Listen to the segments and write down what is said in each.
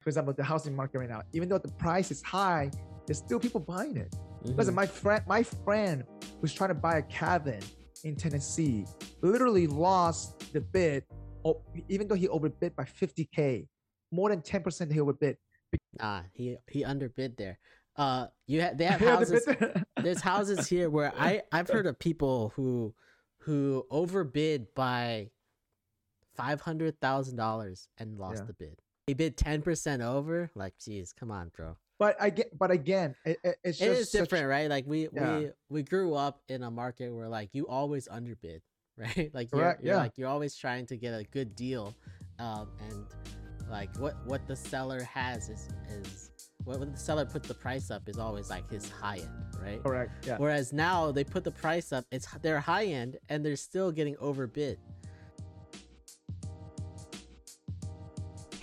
for example, the housing market right now, even though the price is high, there's still people buying it. Mhm. Listen, my friend, my friend who's trying to buy a cabin in Tennessee literally lost the bid, even though he overbid by 50k, more than 10% he overbid. Nah, he he underbid there. Uh, you ha- they have houses. There's houses here where I I've heard of people who who overbid by five hundred thousand dollars and lost Yeah. the bid. He bid ten percent over. Like, geez, come on, bro. but I get, but again, it, it- it's It just is such- different, right? Like we Yeah. we we grew up in a market where like you always underbid, right? Like you're, Correct, you're yeah. like you're always trying to get a good deal, um, and like what what the seller has is is what when the seller put the price up is always like his high end, right? Correct. Yeah. Whereas now they put the price up, it's their high end, and they're still getting overbid.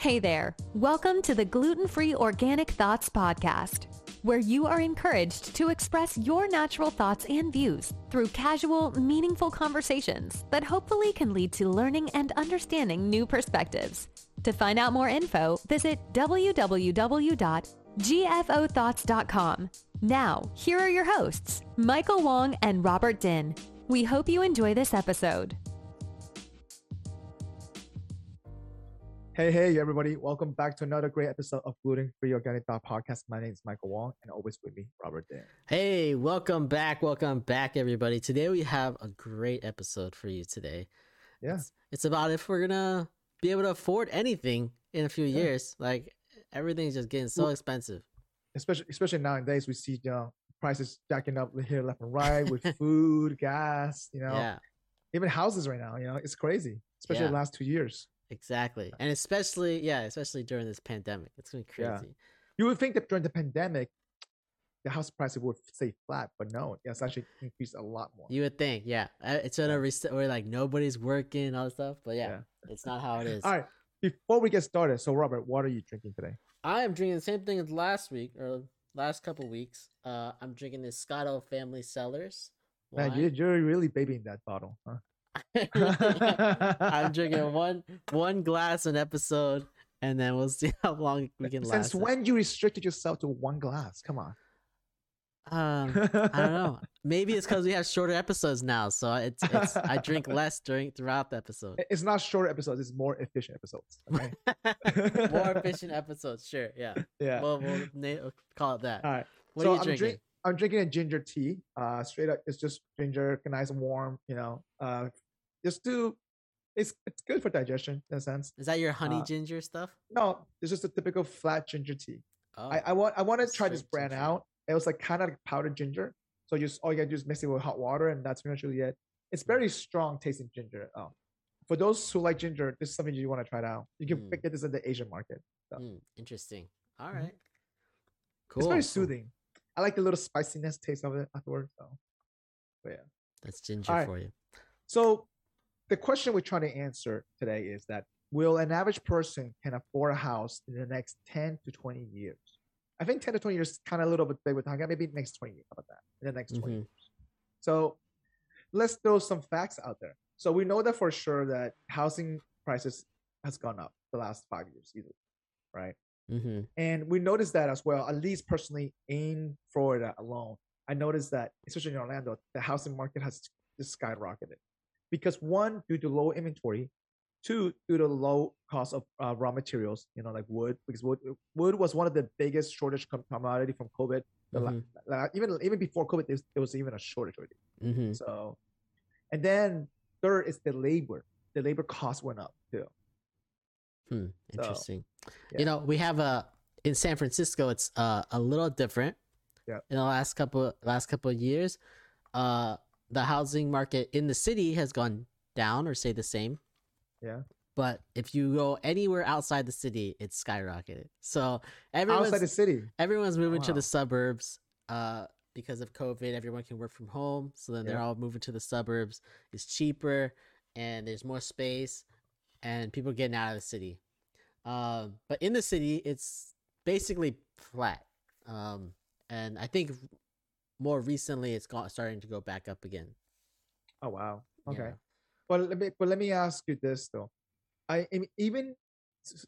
Hey there. Welcome to the Gluten Free Organic Thoughts Podcast, where you are encouraged to express your natural thoughts and views through casual, meaningful conversations that hopefully can lead to learning and understanding new perspectives. To find out more info, visit www.gfothoughts.com. Now, here are your hosts, Michael Wong and Robert Din. We hope you enjoy this episode. Hey, hey, everybody! Welcome back to another great episode of Gluten Free Organic Thought Podcast. My name is Michael Wong, and always with me, Robert Dan. Hey, welcome back, welcome back, everybody. Today we have a great episode for you today. Yeah. It's, it's about if we're gonna be able to afford anything in a few Yeah. years. Like everything's just getting so Well- expensive. especially especially nowadays we see you know, prices jacking up here left and right with food gas you know Yeah, even houses right now you know it's crazy especially Yeah. the last two years exactly. And especially, yeah, especially during this pandemic, it's gonna be Yeah. crazy. you would think that during the pandemic the house prices would stay flat but no it's actually increased a lot more You would think, yeah, Uh, it's gonna Yeah. reset where like nobody's working, all that stuff. But yeah, Yeah. it's not how it is. all right before we get started so robert what are you drinking today I am drinking the same thing as last week or last couple weeks. Uh, I'm drinking this Scotto Family Cellars. man you, you're really babying that bottle huh I'm drinking one one glass an episode, and then we'll see how long we can since last. Since when you restricted yourself to one glass come on Um, I don't know. Maybe it's because we have shorter episodes now, so it's, it's I drink less during throughout the episode. it's not shorter episodes it's more efficient episodes okay More efficient episodes, sure. Yeah, yeah we'll, we'll call it that. all right What so are you I'm drinking? drink- I'm drinking a ginger tea. Uh, straight up, it's just ginger, nice and warm. You know, uh, just to, it's it's good for digestion in a sense. Is that your honey uh, ginger stuff? No, it's just a typical flat ginger tea. Oh, I, I want I want to try this brand ginger. out. It was like kind of like powdered ginger. So just all you gotta do is mix it with hot water, and that's pretty much really it. It's very strong tasting ginger. Um, for those who like ginger, this is something you want to try it out. You can Mm. pick it this in the Asian market. So. Hmm, interesting. All Mhm. Cool. It's very soothing. I like the little spiciness taste of it afterwards. So, but yeah. That's ginger right. for you. So the question we're trying to answer today is that will an average person can afford a house in the next 10 to 20 years? I think 10 to 20 years is kind of a little bit big with talking maybe next 20 years. How about that? In the next 20 Mhm. years. So let's throw some facts out there. So we know that for sure that housing prices has gone up the last five years easily, right? Mm-hmm. And we noticed that as well, at least personally in Florida alone. I noticed that, especially in Orlando, the housing market has just skyrocketed. Because one, due to low inventory, two, due to low cost of uh, raw materials, you know, like wood, because wood, wood was one of the biggest shortage commodity from COVID. The la- la- even even before COVID, there was, there was even a shortage already. Mm-hmm. So, and then third is the labor. The labor cost went up too. Hmm, So, interesting. yeah. You know, we have a in San Francisco. It's uh, a little different. Yeah. In the last couple last couple of years, uh, the housing market in the city has gone down or stay the same. Yeah. But if you go anywhere outside the city, it's skyrocketed. So everyone's Outside the city. everyone's moving to the suburbs. Uh, because of COVID, everyone can work from home. So then they're all moving to the suburbs. It's cheaper and there's more space and people getting out of the city. Um, but in the city, it's basically flat. Um, and I think more recently it's got, starting to go back up again. Oh wow. Okay. Yeah. Well, let me but let me ask you this though. I I mean, even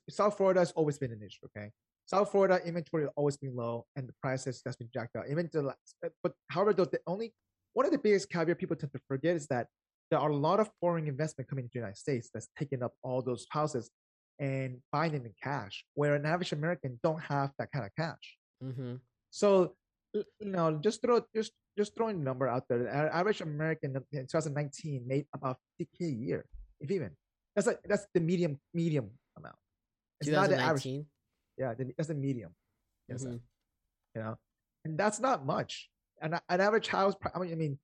South Florida has always been an issue. Okay, South Florida inventory has always been low, and the prices has been jacked up. Even the last, uh, but however, though the only one of the biggest caveat people tend to forget is that there are a lot of foreign investment coming into the United States that's taking up all those houses and buying them in cash, where an average American don't have that kind of cash. Mm-hmm. So you know, just throw just just throwing a number out there. The average American in 2019 made about 50k a year, if even. That's like that's the medium medium amount. It's not the average. 2019. Yeah, the, that's the medium. Yes, Mhm. you know, and that's not much. And an average house, I mean, I mean,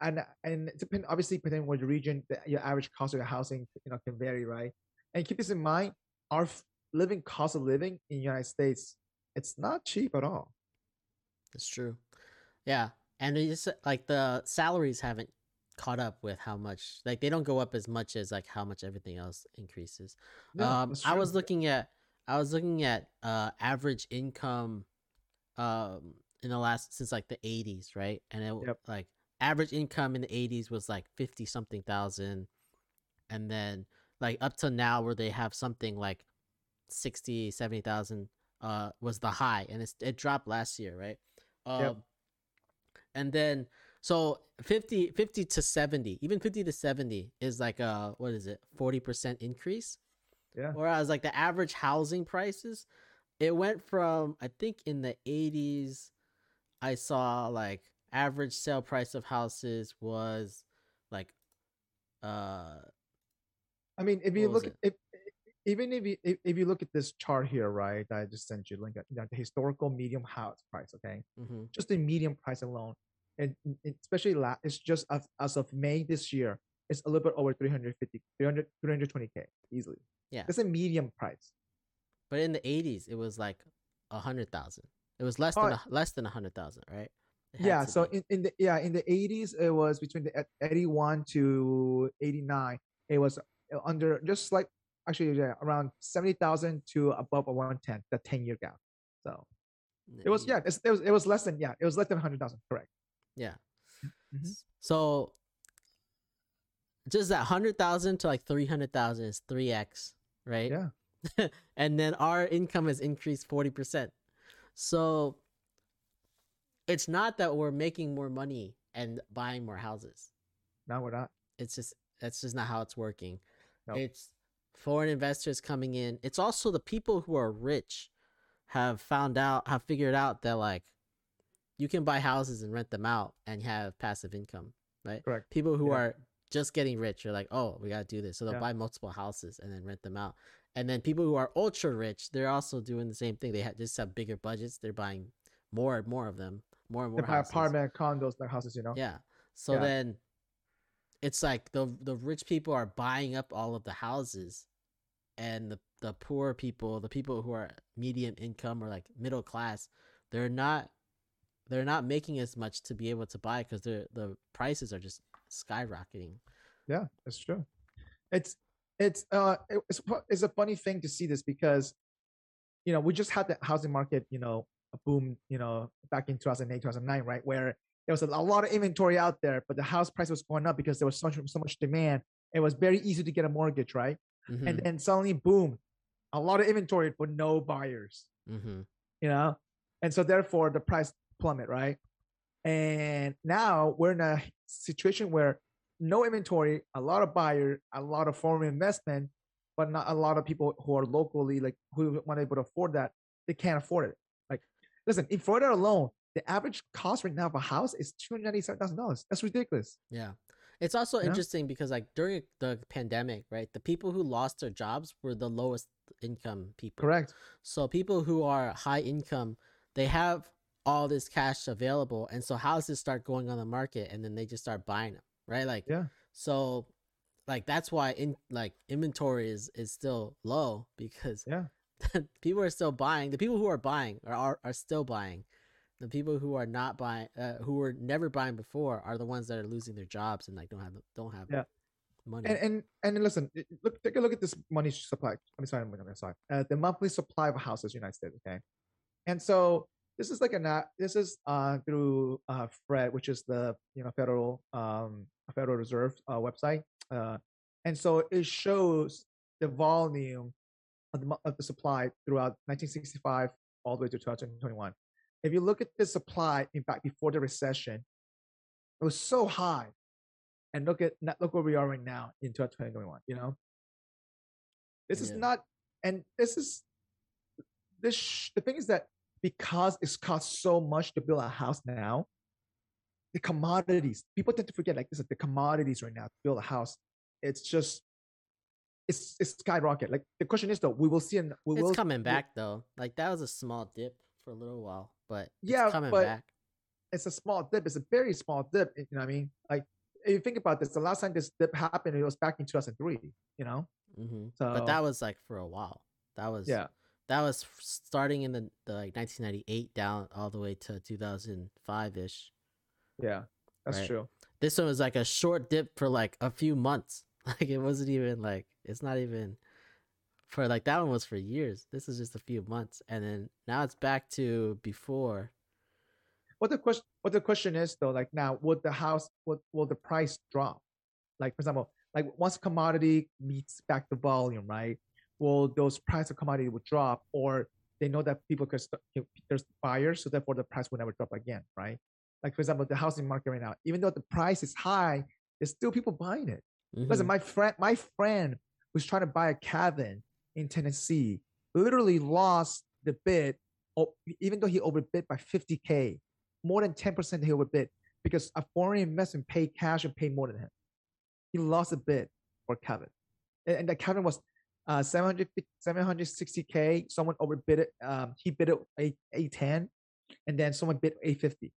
and and it depend obviously depending on the region, the, your average cost of your housing, you know, can vary, right? And keep this in mind: our living cost of living in the United States, it's not cheap at all. That's true. Yeah, and it's like the salaries haven't caught up with how much like they don't go up as much as like how much everything else increases. No, um, I was looking at I was looking at uh average income, um, in the last since like the eighties, right? And it Yep. like average income in the eighties was like fifty something thousand, and then like up to now where they have something like 60 70,000 uh was the high and it's, it dropped last year right um Yep. and then so 50 50 to 70 even 50 to 70 is like a what is it 40% increase Yeah. whereas like the average housing prices it went from i think in the 80s i saw like average sale price of houses was like uh I mean, if you look at if, even if you if, if you look at this chart here, right? I just sent you link you know, the historical medium house price, okay? mhm. Just the medium price alone, and and especially la- it's just as, as of May this year, it's a little bit over 350, 300, 320k easily. Yeah. that's a medium price. But in the 80s, it was like a hundred thousand. It was less than a, less than a hundred thousand, right? Yeah, so in, in the yeah in the 80s it was between the e- 81 to 89. It was uh, under just like actually yeah, around 70,000 to above a 110, the 10 year gap. So It was yeah, it's, it was it was less than yeah, it was less than hundred thousand. Correct. yeah. Mhm. So just that hundred thousand to like three hundred thousand is three x, right? Yeah. and then our income has increased forty percent. So it's not that we're making more money and buying more houses. No, we're not. it's just that's just not how it's working. Nope. It's foreign investors coming in. It's also the people who are rich have found out have figured out that like you can buy houses and rent them out and have passive income, right? Correct. People who Yeah. are just getting rich are like, "Oh, we got to do this." So they'll Yeah. buy multiple houses and then rent them out. And then people who are ultra rich, they're also doing the same thing. They just have bigger budgets. They're buying more and more of them, more and They more buy houses. apartment, condos, like houses. You know. Yeah. So Yeah. then it's like the the rich people are buying up all of the houses and the the poor people, the people who are medium income or like middle class, they're not they're not making as much to be able to buy cuz the the prices are just skyrocketing. Yeah, that's true. It's it's uh it's it's a funny thing to see this because you know we just had the housing market you know a boom you know back in 2008 2009 right where there was a, lot of inventory out there but the house price was going up because there was so much so much demand. It was very easy to get a mortgage right? Mhm, and then suddenly boom a lot of inventory but no buyers mhm. you know? And so therefore the price plummet right? And now we're in a situation where no inventory a lot of buyer a lot of foreign investment but not a lot of people who are locally like who want able to afford that they can't afford it. Like listen in florida alone the average cost right now of a house is $297000 that's ridiculous Yeah. It's also Yeah. interesting because like during the pandemic, right? The people who lost their jobs were the lowest income people. correct So people who are high income, they have all this cash available, and so houses start going on the market, and then they just start buying them, right? Like, Yeah. So, like that's why in like inventory is is still low because yeah people are still buying. The people who are buying are are, are still buying. The people who are not buying, uh, who were never buying before, are the ones that are losing their jobs and like don't have don't have Yeah. money. and and and listen look take a look at this money supply i'm sorry i'm sorry uh, the monthly supply of houses in the united states okay and so this is like a this is uh through uh fred which is the you know federal um federal reserve uh, website uh and so it shows the volume of the, of the supply throughout 1965 all the way to 2021. If you look at the supply, in fact, before the recession, it was so high, and look at look where we are right now in 2021. You know, this is not, and this is this. sh- The thing is that because it's cost so much to build a house now, the commodities people tend to forget like this is the commodities right now to build a house. It's just it's it's skyrocket. Like the question is though, we will see. and we It's will coming back though. Like that was a small dip for a little while, but Yeah, it's coming but- back. It's a small dip. It's a very small dip. You know what I mean? Like if you think about this, the last time this dip happened, it was back in 2003. You know? hmm So but that was like for a while. That was yeah, That was starting in the, the like 1998 down all the way to 2005 ish. yeah, that's Right. true. This one was like a short dip for like a few months. Like it wasn't even like it's not even for like that one was for years. This is just a few months, and then now it's back to before. What the question? What the question is though? Like now, would the house? Would will the price drop? Like for example, like once commodity meets back the volume, right? Will those price of commodity would drop, or they know that people could st- there's buyers, so therefore the price will never drop again, right? Like for example, the housing market right now, even though the price is high, there's still people buying it. Listen, Mhm. my friend, my friend was trying to buy a cabin in Tennessee. Literally lost the bid, even though he overbid by 50k, more than 10% he overbid because a foreign investment paid cash and paid more than him. He lost a bid for cabin, and, and the cabin was uh 700 760k. Someone overbid it. Um, he bid it a 810, and then someone bid 850.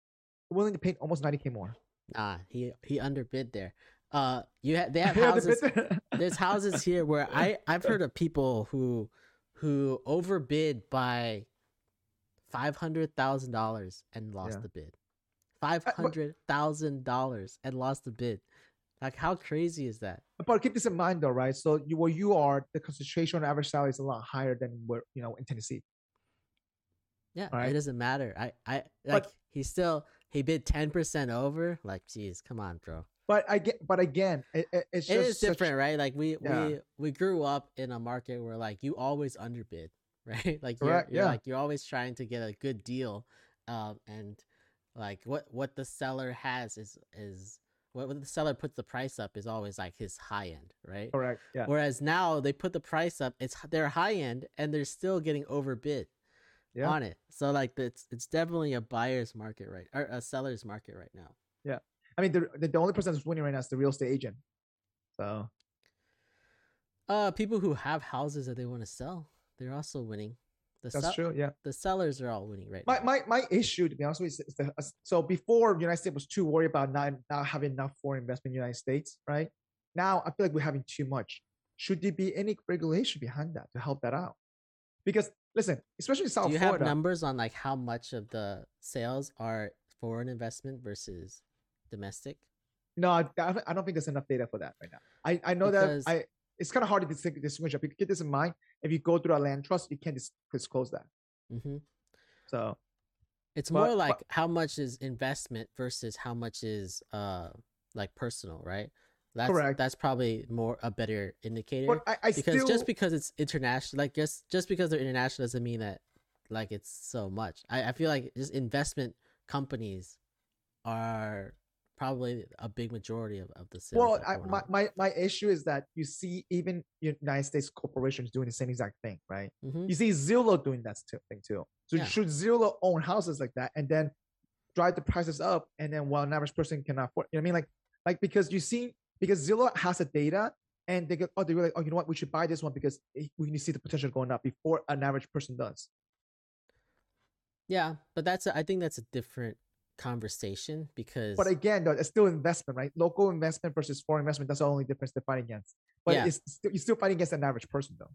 Willing to pay almost 90k more. Nah, he he underbid there. Uh, you ha- they have houses. there's houses here where I I've heard of people who who overbid by five hundred thousand dollars and lost Yeah. the bid. Five hundred thousand dollars and lost the bid. Like how crazy is that? But keep this in mind, though, right? So you, where you are, the concentration on average salary is a lot higher than where you know in Tennessee. Yeah, Alright. it doesn't matter. I I like But- he still he bid ten percent over. Like, geez, come on, bro. But I get, but again, it, it, it's It just is such- different, right? Like we Yeah. we we grew up in a market where like you always underbid, right? Like you're, Correct, you're yeah. like you're always trying to get a good deal, um, and like what what the seller has is is what, what the seller puts the price up is always like his high end, right? Correct. Yeah. Whereas now they put the price up, it's their high end, and they're still getting overbid Yeah. on it. So like it's it's definitely a buyer's market right or a seller's market right now. I mean, the, the the only person that's winning right now is the real estate agent. So Uh, people who have houses that they want to sell, they're also winning. The that's sell- true. Yeah. the sellers are all winning right My, now. my my issue, to be honest with you, is the, so before the United States was too worried about not not having enough foreign investment in the United States, right? Now I feel like we're having too much. Should there be any regulation behind that to help that out? Because listen, especially in South Do you Florida, have numbers on like how much of the sales are foreign investment versus domestic? No, I, I don't- think there's enough data for that right now. I, I know Because- that I it's kind of hard to distinguish, distinguish. But keep this in mind. If you go through a land trust, you can't disclose that. hmm So It's But- more but- like how much is investment versus how much is uh like personal, right? That's Correct. that's probably more a better indicator. but I, I because still just because it's international like just just because they're international doesn't mean that like it's so much i, I feel like just investment companies are probably a big majority of, of the sales well, I, my, my my issue is that you see even United States corporations doing the same exact thing, right? Mhm. You see Zillow doing that thing too. So Yeah. should Zillow own houses like that and then drive the prices up, and then while an average person cannot afford, you know what I mean? Like like because you see because Zillow has the data. And they go, oh, they were like, oh, you know what? We should buy this one because we can see the potential going up before an average person does. yeah but that's a, i think that's a different conversation because But again, though, it's still investment, right? Local investment versus foreign investment. That's the only difference they're fighting against. But Yeah. it's still, you're still fighting against an average person, though.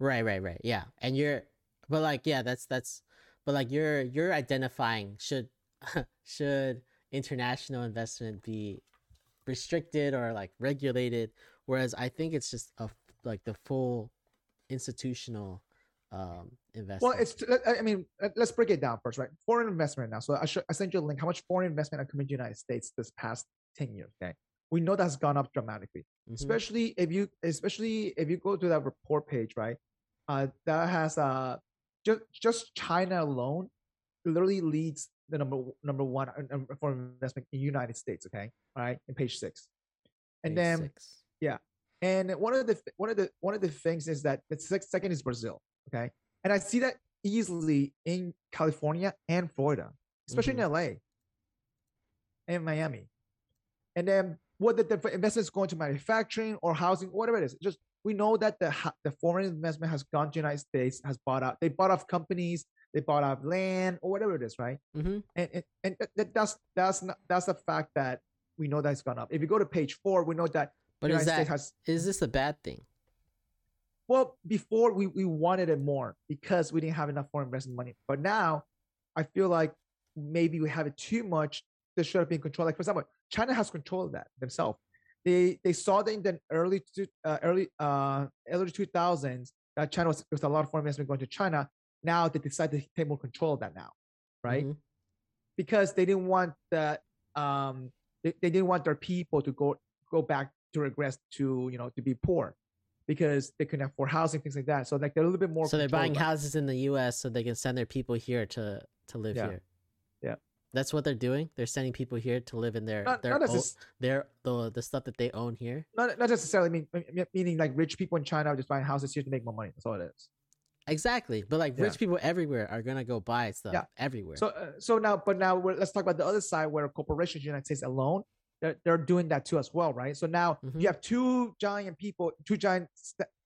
right right right yeah and you're but like yeah that's that's but like you're you're identifying should should international investment be restricted or like regulated whereas i think it's just a like the full institutional um investment Well, it's I I mean, let- let's break it down first, right? Foreign investment now. So I should I sent you a link. How much foreign investment are coming to the United States this past ten years? Okay, we know that's gone up dramatically. Mhm. Especially if you, especially if you go to that report page, right? uh, that has uh, just just China alone literally leads the number number one uh, for investment in United States. Okay, all right, in page six, and Page then six. and one of the one of the one of the things is that the sec- second is Brazil. Okay, and I see that easily in California and Florida, especially in LA and Miami. And then whether the investment is going to manufacturing or housing, whatever it is, just we know that the the foreign investment has gone to the United States, has bought out, they bought off companies, they bought out land or whatever it is, right? Mhm. And and, and that- that, that's that's not, that's the fact that we know that's gone up. If you go to page four, we know that But the is United that States has is this a bad thing? Well, before we, we wanted it more because we didn't have enough foreign investment money. But now I feel like maybe we have it too much. There should have been control. Like for example, China has control of that themselves. They they saw that in the early uh, early uh early two thousands that China was there was a lot of foreign investment going to China. Now they decided to take more control of that now, right? Mhm. Because they didn't want that um they, they didn't want their people to go go back to regress to you know to be poor because they couldn't afford housing things like that. So like they're a little bit more. So they're buying houses in the U.S. so they can send their people here to to live Yeah. here. Yeah. That's what they're doing. They're sending people here to live in their Not, their not, own, their the the stuff that they own here. not, not necessarily mean, meaning like rich people in China are just buying houses here to make more money. That's all it is. Exactly. But like Yeah. rich people everywhere are gonna go buy stuff Yeah. everywhere. So uh, so now, but now we're, let's talk about the other side where corporations, United States alone, they're, they're doing that too as well, right? So now Mhm. you have two giant people, two giant,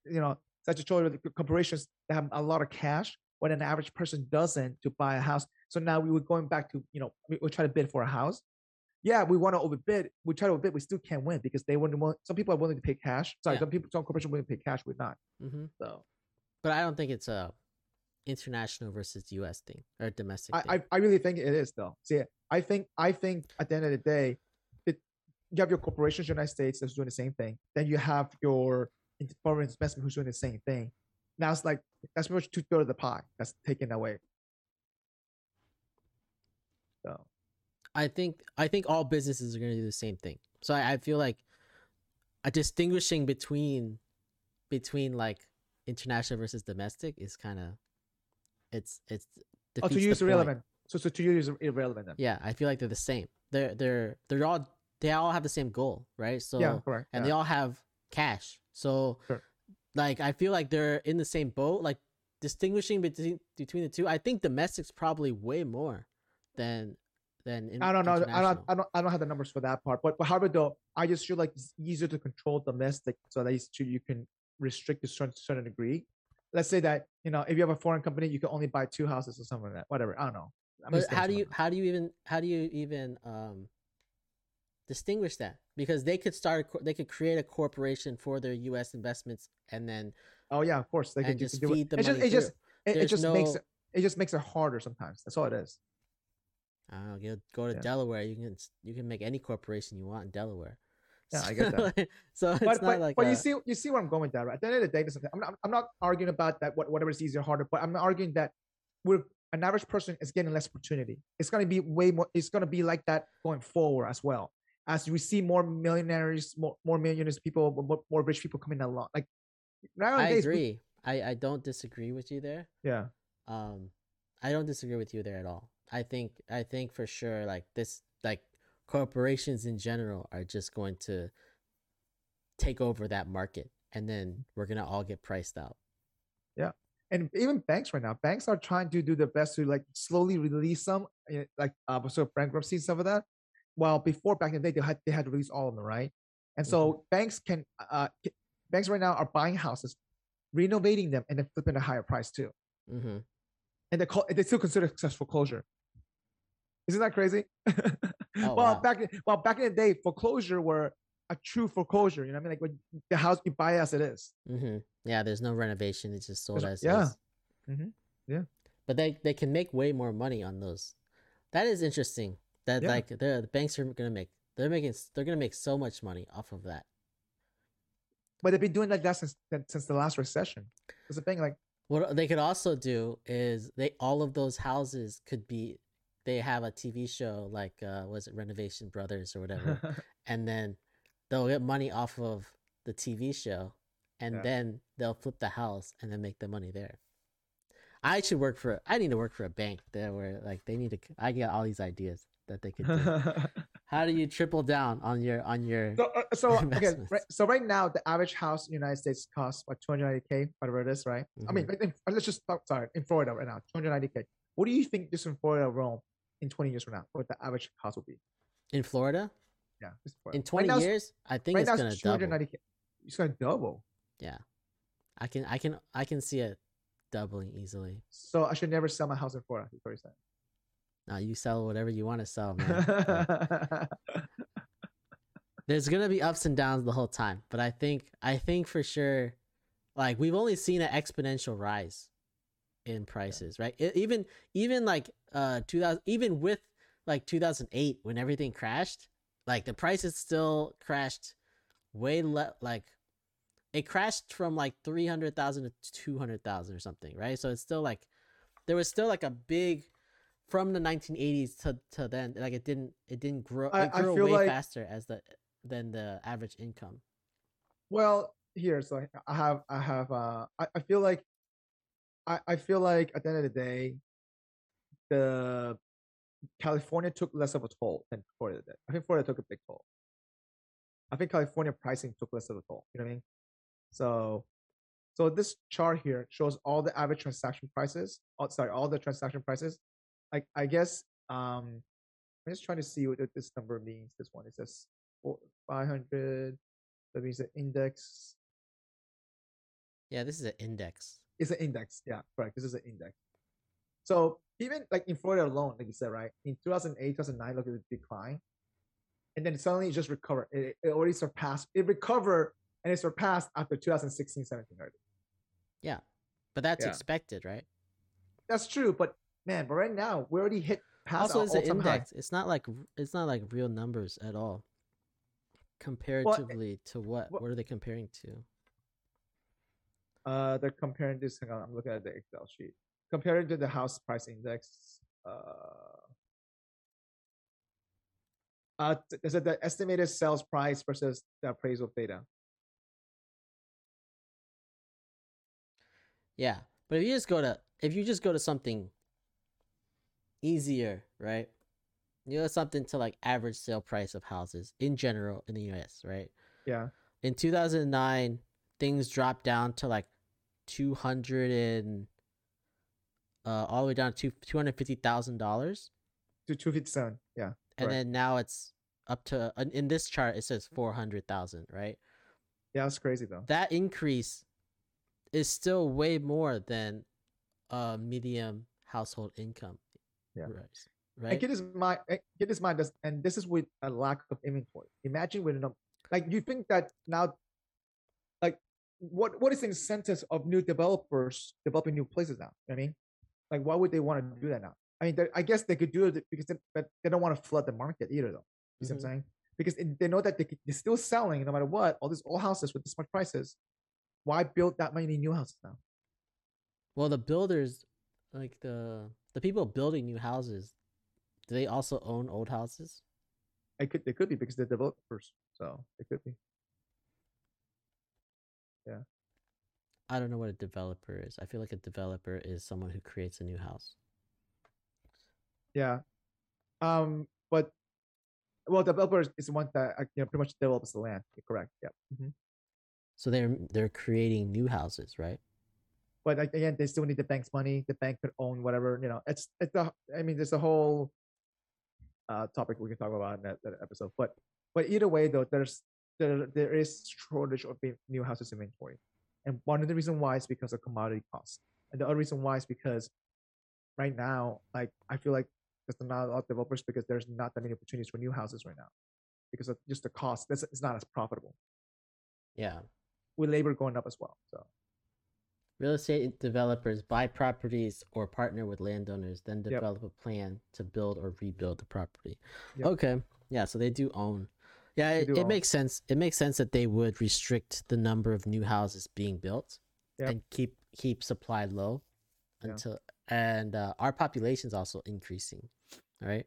you know, such statutory corporations that have a lot of cash when an average person doesn't to buy a house. So now we were going back to, you know, we, we try to bid for a house. Yeah, we want to overbid. We try to overbid. We still can't win because they wouldn't. want- Some people are willing to pay cash. Sorry, Yeah. some people, some corporations willing to pay cash. We're not. hmm So But I don't think it's a international versus U.S. thing or domestic. I, I, I really think it is though. See, I think I think at the end of the day, you have your corporations, in the United States, that's doing the same thing. Then you have your foreign investment who's doing the same thing. Now it's like that's pretty much two thirds of the pie that's taken away. So I think I think all businesses are going to do the same thing. So I, I feel like a distinguishing between between like international versus domestic is kind of it's it's oh, to you it's irrelevant. So so to you it's irrelevant then. Yeah, I feel like they're the same. They're they're they're all they all have the same goal, right? So yeah, correct. and yeah. they all have cash. So Sure. like I feel like they're in the same boat. Like distinguishing between between the two, I think domestic's probably way more than than in, I don't know. I don't. I don't. I don't have the numbers for that part. But, but however, though, I just feel like it's easier to control domestic, so at least you can restrict to certain certain degree. Let's say that you know if you have a foreign company, you can only buy two houses or something like that. Whatever. I don't know. I'm But how do you how do you even how do you even um distinguish that? Because they could start they could create a corporation for their U.S. investments and then. Oh yeah, of course. They can just do feed it. the It just money it just it, it just makes it it just makes it harder sometimes. That's all it is. Oh, I don't know, you go to Yeah. Delaware, you can you can make any corporation you want in Delaware. Yeah, I get that. so it's But not but, like but a- you see you see where I'm going with that. Right? At the end of the day, I'm not, I'm not arguing about that. What whatever is easier or harder, but I'm arguing that we're an average person is getting less opportunity. It's going to be way more. It's going to be like that going forward as well. As we see more millionaires, more, more millionaires, people, more, more rich people coming along. Like I nowadays, we- agree. I I don't disagree with you there. yeah, Um, I don't disagree with you there at all. I think I think for sure like this like corporations in general are just going to take over that market and then we're gonna all get priced out. Yeah. And even banks right now, banks are trying to do their best to like slowly release some, eh, like uh, so bankruptcy and stuff of that. While before back in the day, they had they had to release all of them, right? And so banks can uh banks right now are buying houses, renovating them, and then flipping a higher price too. Mm-hmm. and they call they still consider successful closure. Isn't that crazy? Oh, well, wow. back in- well back in the day, foreclosure were a true foreclosure. You know what I mean? Like when the house you buy as it is. Mm-hmm. Yeah, there's no renovation. It's just sold There's- as yeah. is. Mhm. Yeah. But they they can make way more money on those. That is interesting. That Yeah. like the banks are gonna make they're making they're gonna make so much money off of that. But they've been doing like that since since the last recession. It's a thing like What they could also do is they all of those houses could be they have a TV show like uh was it Renovation Brothers or whatever, and then they'll get money off of the TV show, and Yeah. then they'll flip the house and then make the money there. I should work for. I need to work for a bank there where like they need to. I get all these ideas that they could do. How do you triple down on your on your? so, uh, so okay, Investments. right, so right now the average house in the United States costs what 290k, whatever it is, right? I mean, Mm-hmm. in, let's just talk. Sorry, in Florida right now, 290k. What do you think just in Florida alone in 20 years from now, what the average cost will be? in Florida Yeah, Florida. in twenty now it's- years, I think right it's gonna double. It's gonna double. Yeah, I can I can I can see it doubling easily. So I should never sell my house in Florida. Is what you're saying. Now you sell whatever you want to sell, man. there's gonna be ups and downs the whole time, but I think I think for sure, like we've only seen an exponential rise in prices, right? It, even even like uh 2000, even with like 2008 when everything crashed, like the prices still crashed way le- like it crashed from like 300,000 to 200,000 or something, right? So it's still like there was still like a big from the 1980s to, to then like it didn't it didn't grow I- it grew way like- faster as the than the average income. Well, here, so I have, I have, uh, I, I feel like, I, I feel like at the end of the day, the California took less of a toll than Florida did. I think Florida took a big toll. I think California pricing took less of a toll. You know what I mean? So, so this chart here shows all the average transaction prices. Oh, sorry, all the transaction prices. Like, I guess, um, I'm just trying to see what this number means. This one, it says 500. That means the index Yeah, this is an index. is an index. Yeah, correct. This is an index. So even like in Florida alone, like you said, right? In 2008, 2009, look at the decline. And then suddenly it just recovered. It, it already surpassed, it recovered and it surpassed after 2016, 17, already. Yeah. But that's Yeah. expected, right? That's true. But man, but right now we already hit past also it's an all-time high. index. It's not like it's not like real numbers at all. Comparatively to what? well- What are they comparing to? Uh, they're comparing this. Hang on, I'm looking at the Excel sheet. Comparing to the house price index. Uh, uh, is it the estimated sales price versus the appraisal data? Yeah. But if you just go to if you just go to something easier, right? You know something to like average sale price of houses in general in the US, right? Yeah, In 2009, things dropped down to like 200 and uh all the way down to $250,000 to two fifty seven. Yeah, and then now it's up to in- in this chart it says 400,000, right? yeah, that's crazy though. That increase is still way more than a medium household income Yeah. And right? keep this in mind. Eh, get Keep this mind. This, and this is with a lack of inventory. Imagine with enough. Like you think that now, like what what is the incentive of new developers developing new places now? You know I mean, like why would they want to do that now? I mean, I guess they could do it because they, but they don't want to flood the market either, though. You see what I'm mm-hmm. saying? Because they know that they could, they're still selling no matter what. All these old houses with this much prices. Why build that many new houses now? Well, the builders, like the the people building new houses, do they also own old houses? It could they could be because they're developers, so it could be. Yeah. I don't know what a developer is. I feel like a developer is someone who creates a new house. Yeah. Um, but well, developers is the one that uh, you know pretty much develops the land. Correct. Yeah. hmm So they're they're creating new houses, right? But again, they still need the bank's money. The bank could own whatever. You know, it's it's a. I mean, there's a whole uh topic we can talk about in that, that episode. But but either way, though, there's there there is shortage of new houses inventory, and one of the reason why is because of commodity costs, and the other reason why is because right now, like I feel like there's not a lot of developers because there's not that many opportunities for new houses right now because of just the cost. That's it's not as profitable Yeah. with labor going up as well. So Real estate developers buy properties or partner with landowners, then Yep. develop a plan to build or rebuild the property. Yep. Okay. Yeah, so they do own. Yeah, it, it own. makes sense. It makes sense that they would restrict the number of new houses being built Yep. and keep keep supply low Yeah. until and uh, our population is also increasing, right?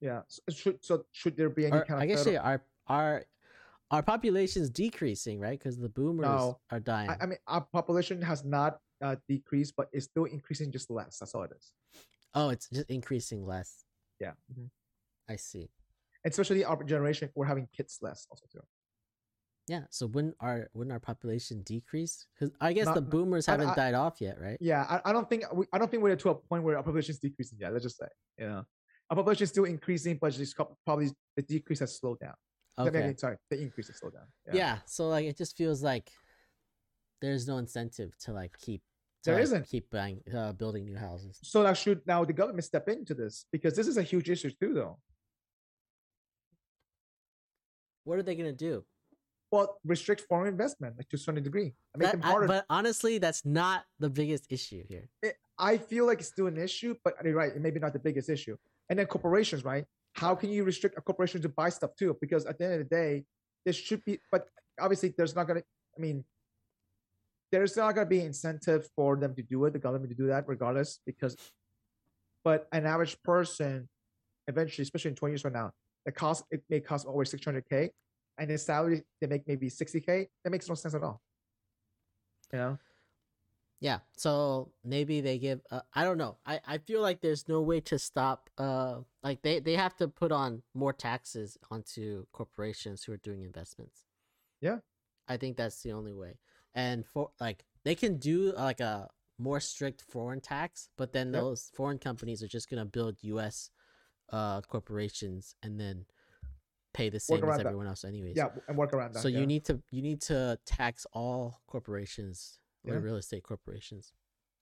yeah, so should so should there be any Or, kind of I guess federal- our our our population's decreasing, right? Because the boomers No. are dying. I, I mean, our population has not uh, decreased, but it's still increasing just less. That's all it is. oh, it's just increasing less. Yeah. mhm. I see. Especially our generation, we're having kids less also too. Yeah. So wouldn't our wouldn't our population decrease? Because I guess Not- the boomers haven't I- died off yet, right? Yeah, I, I don't think we, I don't think we're to a point where our population is decreasing yet. Let's just say, you know, our population is still increasing, but just probably the decrease has slowed down. I mean, Okay. sorry, the increase is slowed down. Yeah. So like it just feels like there's no incentive to like keep to, There like, isn't. keep buying uh, building new houses. So now should now the government step into this because this is a huge issue too, though. What are they gonna do? Well, restrict foreign investment like, to a certain degree. I make That- them I- but honestly, that's not the biggest issue here. it, I feel like it's still an issue, but you're right, it may be not the biggest issue. And then corporations, right? How can you restrict a corporation to buy stuff too? Because at the end of the day, there should be, but obviously there's not gonna. I mean, there's not gonna be incentive for them to do it, the government to do that, regardless. Because, but an average person, eventually, especially in 20 years from now, the cost it may cost over 600k, and the salary they make maybe 60k. That makes no sense at all. You know. Yeah. So maybe they give. Uh, I don't know. I I feel like there's no way to stop. Uh, like they they have to put on more taxes onto corporations who are doing investments. Yeah. I think that's the only way. And for like they can do uh, like a more strict foreign tax, but then Yep. those foreign companies are just gonna build U.S. uh corporations and then pay the same as around that. everyone else anyways. Yeah, and work around that. So yeah. you need to you need to tax all corporations, or Yeah. real estate corporations,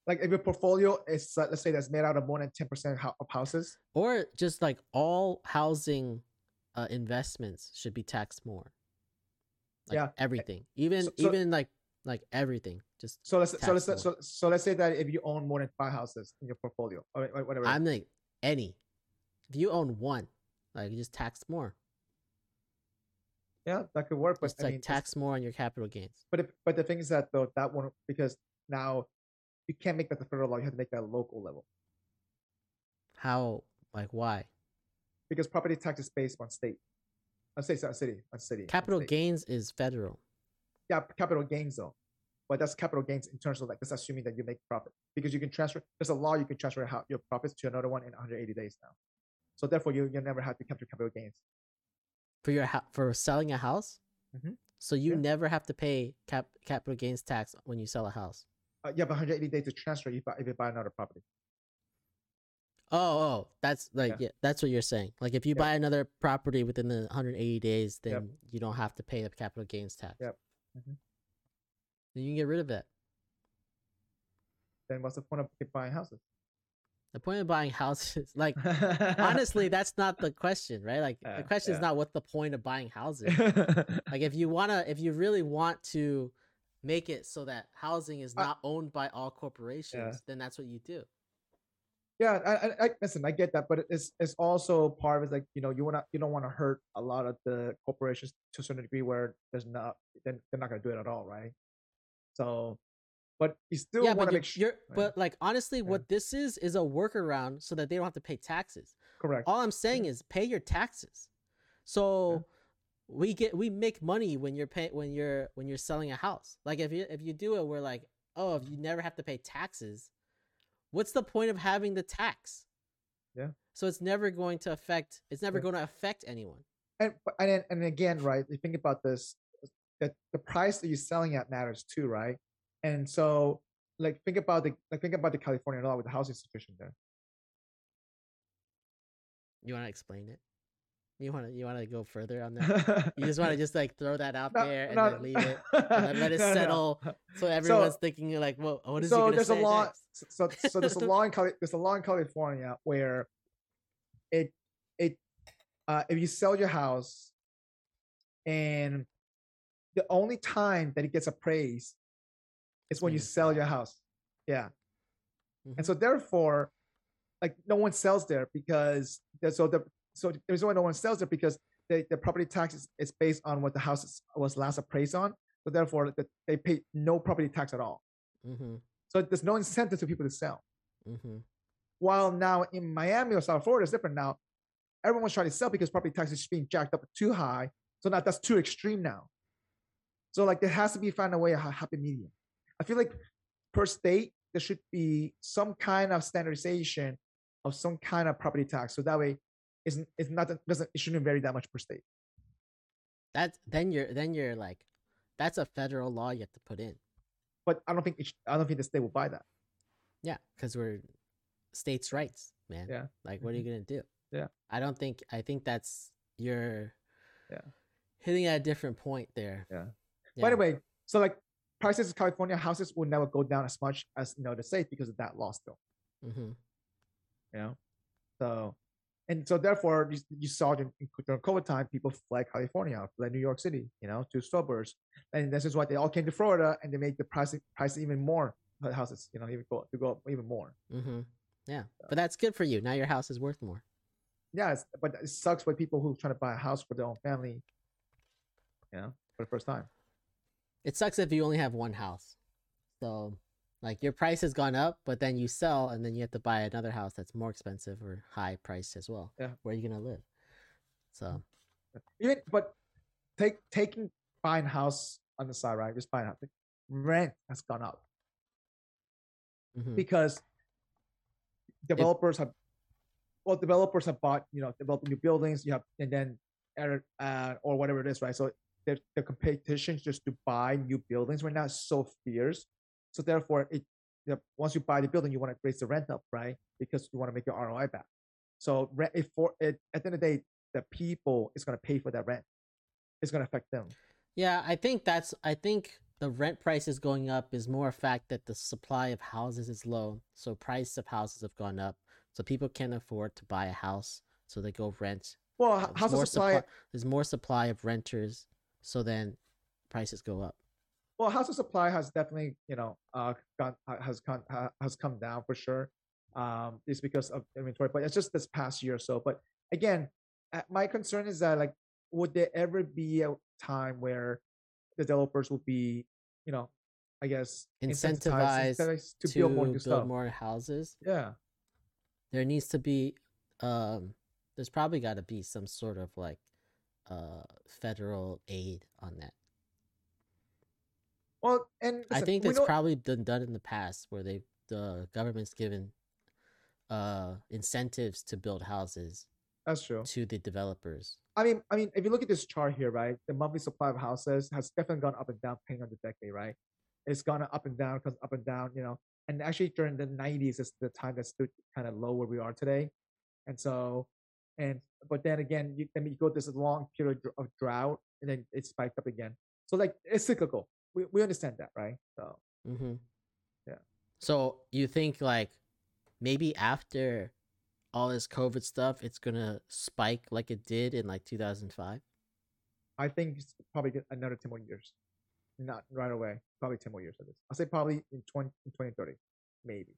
like if your portfolio is uh, let's say that's made out of more than 10% of houses or just like all housing uh, investments should be taxed more. Like Yeah. everything, even So- so- even like like everything. Just so let's so let's Tax so, so let's say that if you own more than five houses in your portfolio or wha- whatever I'm like any. If you own one, like you just tax more. Yeah that could work but Just I like mean, tax more on your capital gains. but if, but the thing is that though that one because now you can't make that the federal law you have to make that local level How like why? because property tax is based on state on state on city on city Capital state. gains is federal. yeah capital gains though but that's capital gains in terms of like that's assuming that you make profit because you can transfer there's a law you can transfer how, your profits to another one in 180 days now so therefore you you never have to capture capital gains for your hou- for selling a house. Mhm. So you Yeah. never have to pay cap capital gains tax when you sell a house. uh, you have 180 days to transfer if you buy, if you buy another property. Oh, oh, that's like Yeah. yeah. that's what you're saying. Like if you Yep. buy another property within the 180 days, then Yep. you don't have to pay the capital gains tax. Yep. Mhm. Then you can get rid of that. Then what's the point of buying houses? The point of buying houses, like honestly, that's not the question, right? Like Yeah, the question is not what the point of buying houses. like if you wanna, if you really want to make it so that housing is Uh, not owned by all corporations, then that's what you do. yeah, I, I, I listen. I get that, but it's it's also part of it. Like you know, you wanna you don't want to hurt a lot of the corporations to a certain degree where there's not then they're not gonna do it at all, right? So, but you still yeah, want to make sure. you're but like honestly, Yeah. what this is is a workaround so that they don't have to pay taxes. correct. All I'm saying is pay your taxes. So we get we make money when you're pay when you're when you're selling a house. Like if you if you do it, we're like, oh, if you never have to pay taxes, what's the point of having the tax? Yeah. So it's never going to affect. It's never Yeah. going to affect anyone. and and and again, right? You think about this, that the price that you're selling at matters too, right? And so, like, think about the like think about the California law with the housing situation there. You want to explain it? You want to you want to go further on that? You just want to just like throw that out No, there and no, then leave it, and let it no, settle, so everyone's thinking like, "Well, what is he so gonna there's a law. next?" So so there's a law in Cali- there's a law in California where it it uh, if you sell your house and the only time that it gets appraised is when you sell your house. Yeah. Mhm. And so therefore, like no one sells there because there's so the so there's why no one sells there because the, the property tax is, is based on what the house is, was last appraised on. So therefore, the, they pay no property tax at all. Mm-hmm. So there's no incentive to people to sell. Mm-hmm. While now in Miami or South Florida, it's different now. Everyone's trying to sell because property tax is being jacked up too high. So now that's too extreme now. So like there has to be find a way a ha- happy medium. I feel like per state there should be some kind of standardization of some kind of property tax. So that way, it's it's not that- doesn't it shouldn't vary that much per state. That's then you're then you're like, that's a federal law you have to put in. But I don't think it I don't think the state will buy that. Yeah, because we're states' rights, man. Yeah. Like, what are you mm-hmm. gonna do? Yeah. I don't think. I think that's you're. Yeah. Hitting at a different point there. Yeah. Yeah. But anyway, so like prices in California houses will never go down as much as you know the state because of that law still. hmm You know, so and so therefore you, you saw in, in during COVID time people fled California, fled New York City, you know, to suburbs, and this is why they all came to Florida and they made the price price even more houses, you know, even go to go up even more. hmm Yeah, but that's good for you. Now your house is worth more. Yes, but it sucks for people who trying to buy a house for their own family, you know, for the first time. It sucks if you only have one house. So, like your price has gone up, but then you sell, and then you have to buy another house that's more expensive or high priced as well. Yeah. Where are you gonna live? So, even but take taking buying house on the side, right? Just buying house. Rent has gone up mhm. because developers have well, developers have bought, you know, developing new buildings. You have and then uh, or whatever it is, right? So the the competition just to buy new buildings right now is so fierce. So therefore, it the, once you buy the building, you want to raise the rent up, right? Because you want to make your ROI back. So rent if for it at the end of the day, the people is going to pay for that rent. It's going to affect them. yeah, I think that's. I think the rent prices going up is more a fact that the supply of houses is low, so price of houses have gone up, so people can't afford to buy a house, so they go rent. Well, there's more of supply. There's more supply of renters, so then prices go up. Well, house of supply has definitely, you know, uh, gone, uh, has come has come down for sure. Um, it's because of inventory, but it's just this past year or so. But again, uh, my concern is that like, would there ever be a time where the developers will be, you know, I guess Incentivized incentivized to, to build more build more houses. Yeah, there needs to be um there's probably got to be some sort of like uh federal aid on that well, and i think that's probably been done in the past where they the government's given uh incentives to build houses that's true. to the developers I mean, I mean, if you look at this chart here, right, the monthly supply of houses has definitely gone up and down depending on the decade, right? It's gone up and down, comes up and down, you know. And actually, during the '90s is the time that stood kind of low where we are today. And so, and but then again, you then you go this long period of drought, and then it spiked up again. So like it's cyclical. We we understand that, right? So mm-hmm. Yeah. so you think like maybe after all this covid stuff it's gonna spike like it did in like 2005 I think it's probably another ten more years, not right away. Probably ten more years of this. I'll say probably in 20, in 2030, maybe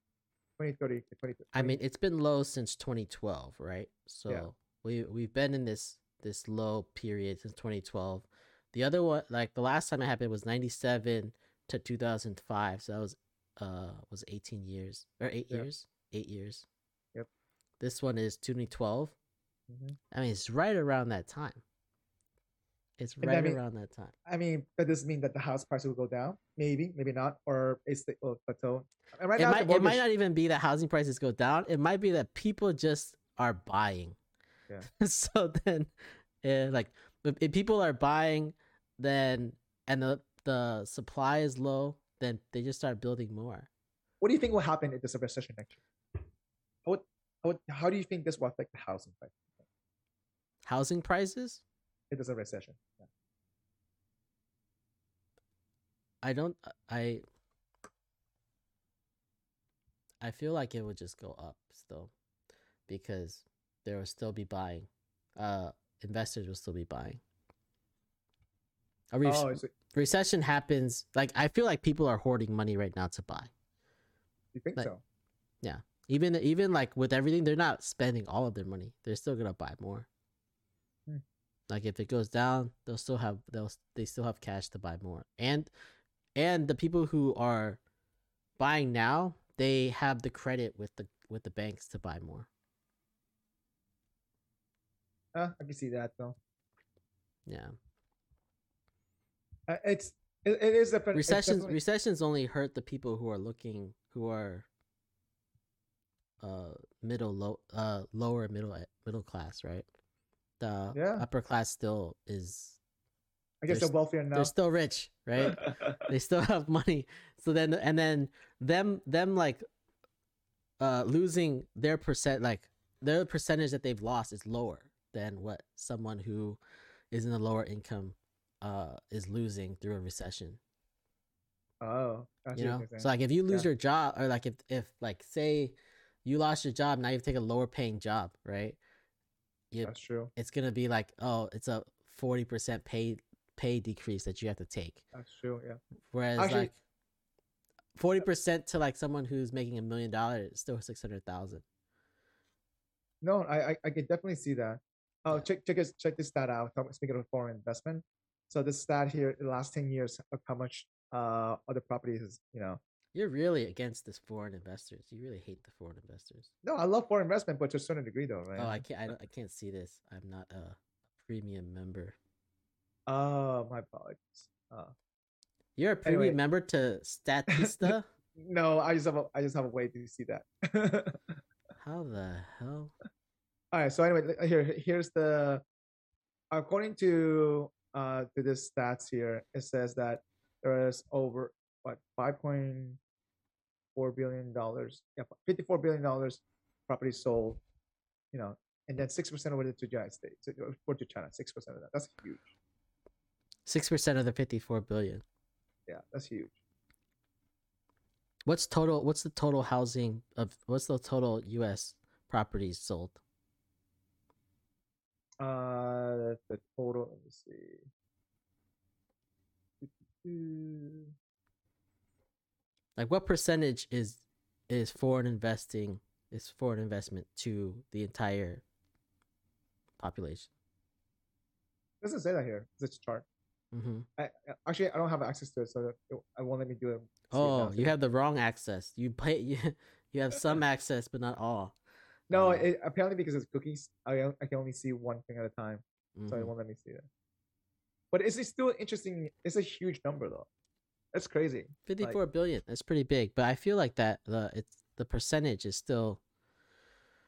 2030 to 20. I mean, it's been low since 2012, right? So we we've been in this this low period since 2012. The other one, like the last time it happened, was 97 to 2005. So that was uh was 18 years or eight Yeah. years, eight years. Yep. This one is 2012. Mhm. I mean, it's right around that time. It's And I right mean- around that time. I mean, that doesn't mean that the house price will go down. Maybe, maybe not, or it's the will plateau. And right it now, might it might not even be that housing prices go down. It might be that people just are buying. Yeah. so then, eh, like if, if people are buying, then and the the supply is low, then they just start building more. What do you think will happen if there's a recession next year? How, would, how, would, how do you think this will affect the housing price Housing prices? If there's a recession? Yeah. I don't. I. I feel like it would just go up still, because there will still be buying. Uh, investors will still be buying. A re- Oh, is recession happens. Like I feel like people are hoarding money right now to buy. you think Like- so? Yeah. Even even like with everything, they're not spending all of their money. They're still gonna buy more. Like if it goes down, they'll still have they'll they still have cash to buy more. And and the people who are buying now, they have the credit with the with the banks to buy more. Uh, I can see that though. Yeah. Uh, it's it, it is a recessions definitely- recessions only hurt the people who are looking who are uh middle low uh lower middle middle class right the Yeah. upper class still is I guess they're they're wealthier now. they're still rich right they still have money so then and then them them like uh losing their percent like their percentage that they've lost is lower than what someone who is in a lower income uh is losing through a recession oh, you know so like if you lose Yeah. your job or like if if like say you lost your job now you take a lower paying job right you, that's true. it's gonna be like oh it's a 40% pay pay decrease that you have to take That's true. Yeah. whereas Actually- like 40% to like someone who's making a million dollars is still 600000 No, I I, I can definitely see that. Oh, Yeah. check check this check this stat out. Speaking of foreign investment, so this stat here, the last ten years of how much uh other properties you know. You're really against this foreign investors you really hate the foreign investors No, I love foreign investment, but to a certain degree, though, right? oh i can't I, I can't see this i'm not a premium member Oh, my apologies. Uh, you're a premium Anyway. member to statista no, I just have a I just have a way to see that. how the hell All right. So anyway, here here's the according to uh to this stats here, it says that there is over what five point four billion dollars, yeah, fifty four billion dollars property sold, you know, and then six percent of it to United States or to China, six percent of that. That's huge. Six percent of the fifty-four billion. Yeah, that's huge. What's total? What's the total housing of? What's the total U.S. properties sold? Uh, the total. Let me see. Like, what percentage is is foreign investing? Is foreign investment to the entire population? doesn't say that here. It's a chart. hmm I, actually I don't have access to it, so it, I won't let me do it. Oh, you have the wrong access. You pay. You, you have some access, but not all. no. It, apparently because it's cookies, I I can only see one thing at a time, so it Mhm. won't let me see that. But it's it's still interesting. It's a huge number though. That's crazy. Fifty-four billion. That's pretty big, but I feel like that the it's the percentage is still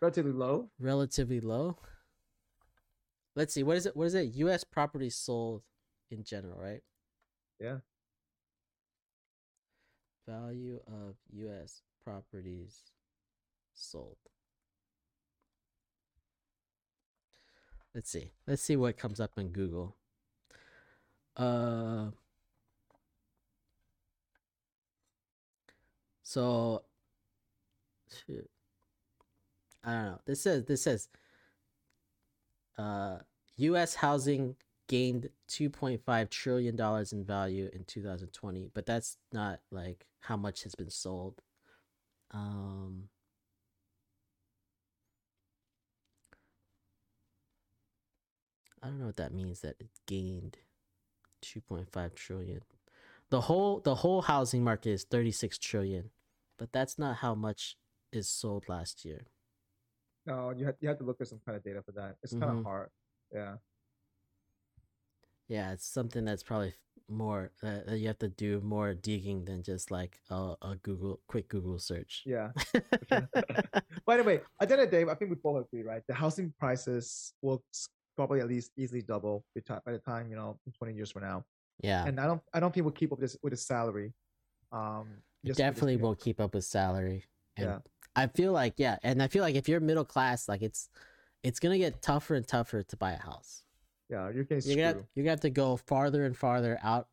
Relatively low. relatively low. Let's see. What is it? What is it? U.S. properties sold in general, right? Yeah. Value of U.S. properties sold. Let's see. Let's see what comes up in Google. Uh. So. Shoot. I don't know. This says this says. Uh, U.S. housing gained 2.5 trillion dollars in value in 2020 but that's not like how much has been sold um i don't know what that means that it gained 2.5 trillion the whole the whole housing market is 36 trillion but that's not how much is sold last year No, you have you have to look at some kind of data for that. It's kind Mhm. of hard. Yeah. yeah it's something that's probably more uh, that you have to do more digging than just like a, a google quick google search Yeah. By the way, at the end of the day, I think we both agree, right? The housing prices will probably at least easily double by the ti- by the time you know, twenty years from now. yeah And I don't, I don't think we'll keep up this with the salary. Um, just definitely won't keep up with salary and Yeah. i feel like yeah and i feel like if you're middle class like it's it's gonna get tougher and tougher to buy a house Yeah, you're gonna, you're gonna have to go farther and farther out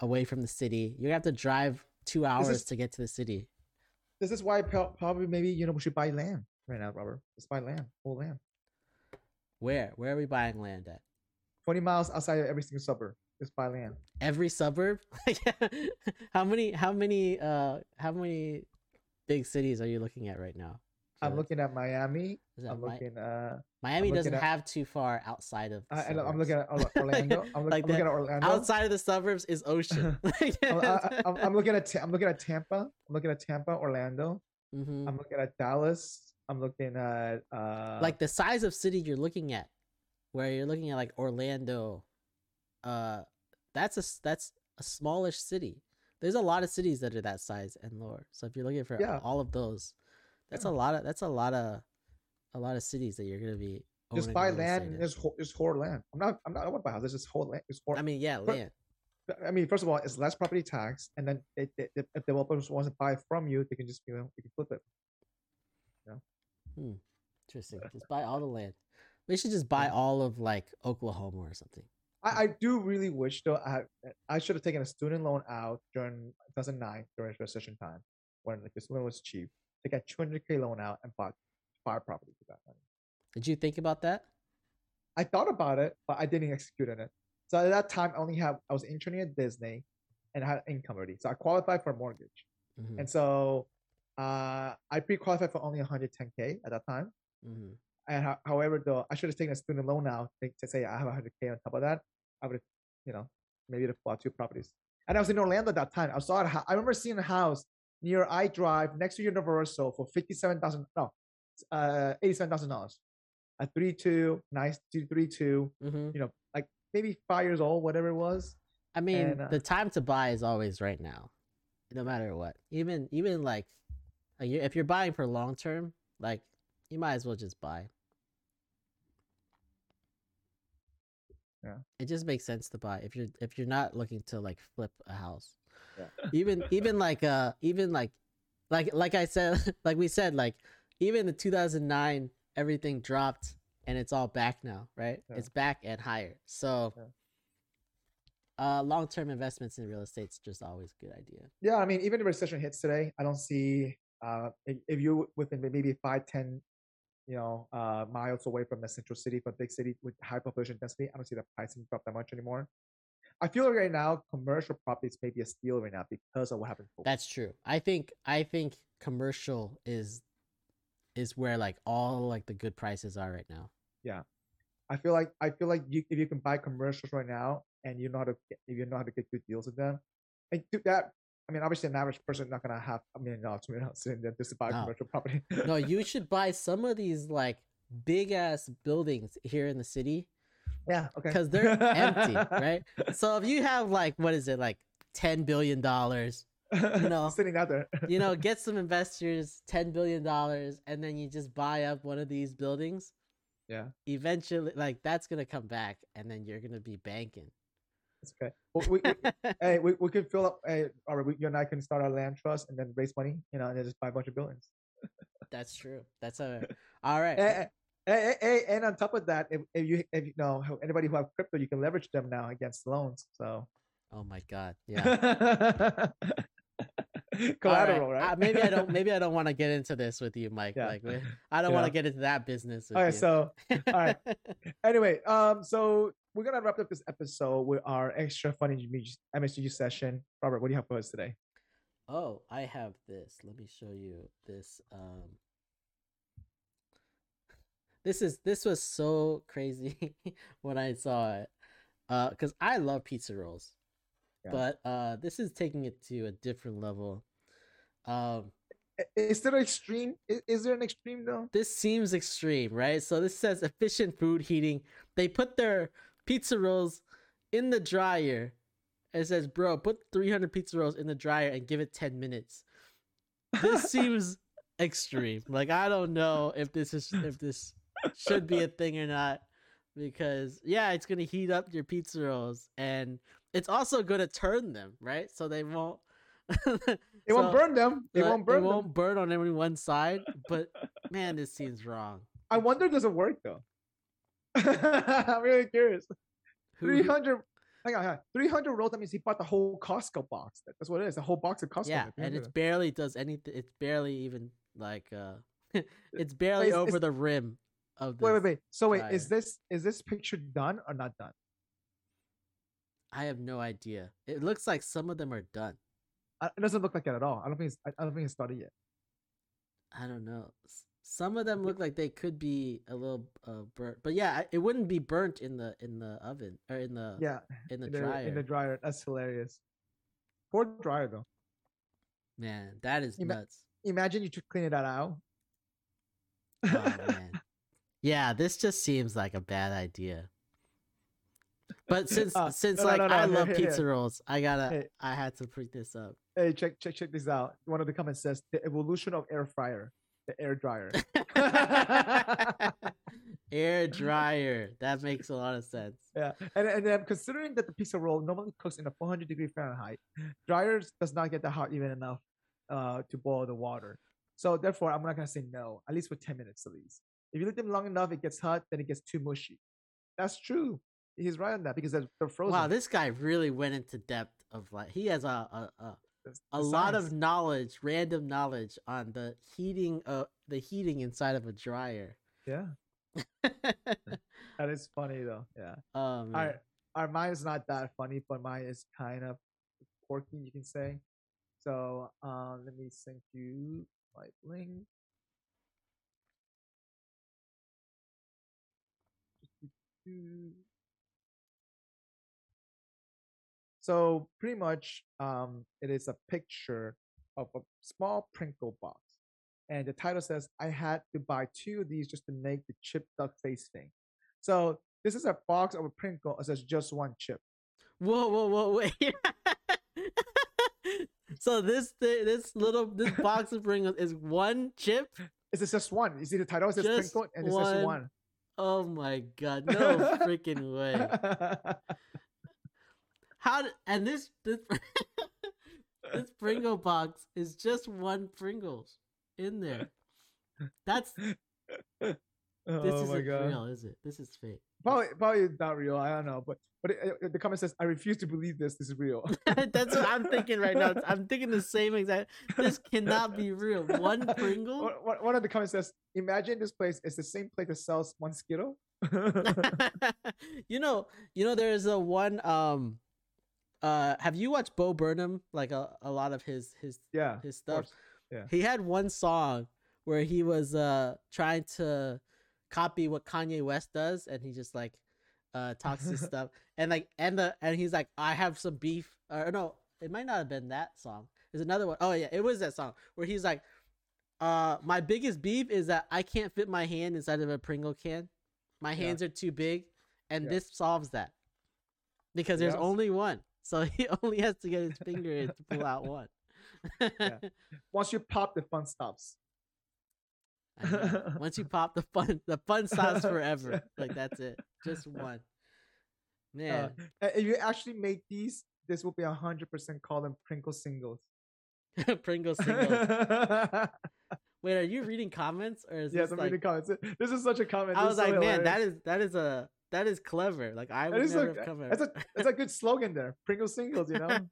away from the city you're gonna have to drive two hours is- to get to the city This is why probably maybe you know we should buy land right now, Robert. Let's buy land, whole land. where where are we buying land at Twenty miles outside of every single suburb. Let's buy land. every suburb how many how many uh how many big cities are you looking at right now I'm looking at Miami. I'm Mi- looking. Uh, miami looking doesn't at- have too far outside of the I, I'm looking at Orlando. I'm, look, Like I'm looking at Orlando. outside of the suburbs is ocean I'm, I, I'm, I'm looking at I'm looking at Tampa. I'm looking at Tampa, Orlando. Mhm. I'm looking at Dallas. I'm looking at uh like the size of city you're looking at where you're looking at like orlando uh that's a that's a smallish city. There's a lot of cities that are that size and lower. So if you're looking for Yeah. all of those, that's Yeah. a lot of that's a lot of a lot of cities that you're gonna be Just buy land. and ho- just hoard land. I'm not. I'm not. I want to buy a house. This is whole land. It's whole. I mean, yeah, land. I mean, first of all, it's less property tax, and then it, it, if if developers want to buy from you, they can just you know you can flip it. Yeah. Hmm. Interesting. Just buy all the land. We should just buy all of like Oklahoma or something. I, I do really wish though I I should have taken a student loan out during 2009 during recession time when like the student loan was cheap. Take a 200k loan out and bought five properties with that money. Did you think about that? I thought about it, but I didn't execute on it. So at that time, I only have I was interning at Disney, and I had income already, so I qualified for a mortgage. Mhm, And so uh, I pre-qualified for only 110k at that time. mhm. And ho- however, though, I should have taken a student loan out to, to say I have 100k on top of that. I would have, you know, maybe have bought two properties. And I was in Orlando at that time. I saw it. I remember seeing a house near I Drive next to Universal for fifty-seven thousand. No, uh, eighty-seven thousand dollars. A three-two, nice two three-two. Mhm. You know, like maybe five years old, whatever it was. I mean, And, uh, the time to buy is always right now, no matter what. Even even like if you're buying for long term, like you might as well just buy. Yeah. It just makes sense to buy if you're if you're not looking to like flip a house. Yeah. Even even like uh even like like like I said like we said like even in 2009 everything dropped and it's all back now, right? Yeah. It's back and higher. So Yeah. uh long-term investments in real estate's just always a good idea. Yeah, I mean, even if recession hits today, I don't see uh, if, if you within maybe five, ten, you know, uh, miles away from the central city, from big city with high population density, I don't see the pricing drop that much anymore. I feel like right now commercial properties may be a steal right now because of what happened. before. That's true. I think I think commercial is is where like all like the good prices are right now. Yeah, I feel like I feel like you, if you can buy commercials right now and you know how to get, if you know how to get good deals with them, and do that. I mean, obviously, an average person not gonna have a million dollars, two million dollars sitting there just to buy a No. commercial property. No, you should buy some of these like big ass buildings here in the city yeah, okay. because they're empty, right? So if you have like what is it like ten billion dollars, you know, sitting out there. you know, get some investors ten billion dollars, and then you just buy up one of these buildings. yeah. Eventually, like that's gonna come back, and then you're gonna be banking. It's okay. Well, we, we, hey, we, we could fill up. Hey, all right, we, you and I can start our land trust and then raise money, you know, and then just buy a bunch of buildings. That's true. That's a all right. Hey, hey, hey, and on top of that, if, if you if you know anybody who have crypto, you can leverage them now against loans. So Oh my god. Yeah. collateral, All right? Uh, maybe I don't. Maybe I don't want to get into this with you, Mike. Yeah. Like, I don't want to get into that business. With All right, you. so all right. anyway, um, so we're gonna wrap up this episode with our extra funny MSG session. Robert, what do you have for us today? oh, I have this. Let me show you this. Um, this is this was so crazy when I saw it, uh, because I love pizza rolls, Yeah. but uh, this is taking it to a different level. Um, Is there an extreme? Is, is there an extreme though? this seems extreme, right? So this says efficient food heating. They put their pizza rolls in the dryer. It says, bro, put 300 pizza rolls in the dryer and give it 10 minutes. This seems extreme. Like I don't know if this is if this should be a thing or not because yeah, it's going to heat up your pizza rolls and it's also going to turn them, right? So they won't It won't burn them. It uh, won't burn It won't them. burn on any one side, but man, this seems wrong. I wonder does it work though? I'm really curious. Who- Three who- Hang on, hang on. Three hundred rolls. That means he bought the whole Costco box. That's what it is. A whole box of Costco. yeah, and it barely does anything. It's barely even like uh, it's barely is- over the rim of the. Wait, wait, wait. So wait, is this is this picture done or not done? I have no idea. It looks like some of them are done. Uh, It doesn't look like it at all. I don't think it's. I I don't think it's started yet. I don't know. Some of them look like they could be a little uh, burnt, but yeah, it wouldn't be burnt in the in the oven or in the Yeah, in the in the, dryer. in the dryer. That's hilarious. Poor dryer though. Man, that is Ima- nuts. Imagine you clean it out. Oh man. Yeah, this just seems like a bad idea. But since Uh, since no, like no, no, I love here, pizza here. rolls, I gotta Hey. I had to bring this up. Hey, check check check this out. One of the comments says the evolution of air fryer, the air dryer. Air dryer. That makes a lot of sense. Yeah, and and then considering that the pizza roll normally cooks in a 400 degree Fahrenheit, dryers does not get that hot even enough uh, to boil the water. So therefore, I'm not gonna say no, at least for 10 minutes at least. If you leave them long enough, it gets hot, then it gets too mushy. That's true. He's right on that because they're, they're frozen. Wow, this guy really went into depth of like he has a a, a, a lot of knowledge, random knowledge on the heating uh the heating inside of a dryer. yeah. That is funny though. Yeah. oh man. Our our mine is not that funny, but mine is kind of quirky, you can say. So um, let me send you my link. So pretty much, um, it is a picture of a small Pringle box, and the title says, "I had to buy two of these just to make the chip duck face thing." So this is a box of a Pringle. It says just one chip. Whoa, whoa, whoa, wait. so this thi- this little this box of Pringles is one chip? It says just one. You see the title? It says Just Pringle, and it one. says one. Oh my god, no freaking way. How did, and this this this Pringle box is just one Pringles in there. That's this oh isn't my god! real, is it? This is fake. Probably, probably not real. I don't know, but but it, it- the comment says, "I refuse to believe this. This is real." That's what I'm thinking right now. I'm thinking the same exact. This cannot be real. One Pringle. One- one- of the comments says, "Imagine this place is the same place that sells one Skittle." you know, you know, there's a one. Um, uh, have you watched Bo Burnham? Like a, a lot of his his yeah, his stuff. Yeah. He had one song where he was uh trying to copy what Kanye West does, and he just like uh talks his stuff, and like and the and he's like, I have some beef, or no, it might not have been that song. There's another one. Oh yeah, it was that song where he's like, uh, my biggest beef is that I can't fit my hand inside of a Pringle can. My Yeah. hands are too big, and Yeah. this solves that because there's only one. So he only has to get his finger in to pull out one. Once you pop, the fun stops. Once you pop the fun, the fun stops forever. Like that's it, just one. Uh, Man, and if you actually make these, this will be a hundred percent call them Pringle singles. Pringle singles. Wait, are you reading comments or is yes, this I'm like? reading comments. This is such a comment. I This was is so like, man, that is that is a that is clever. Like I would never a- have come that's a that's a good slogan there. Pringle singles, you know.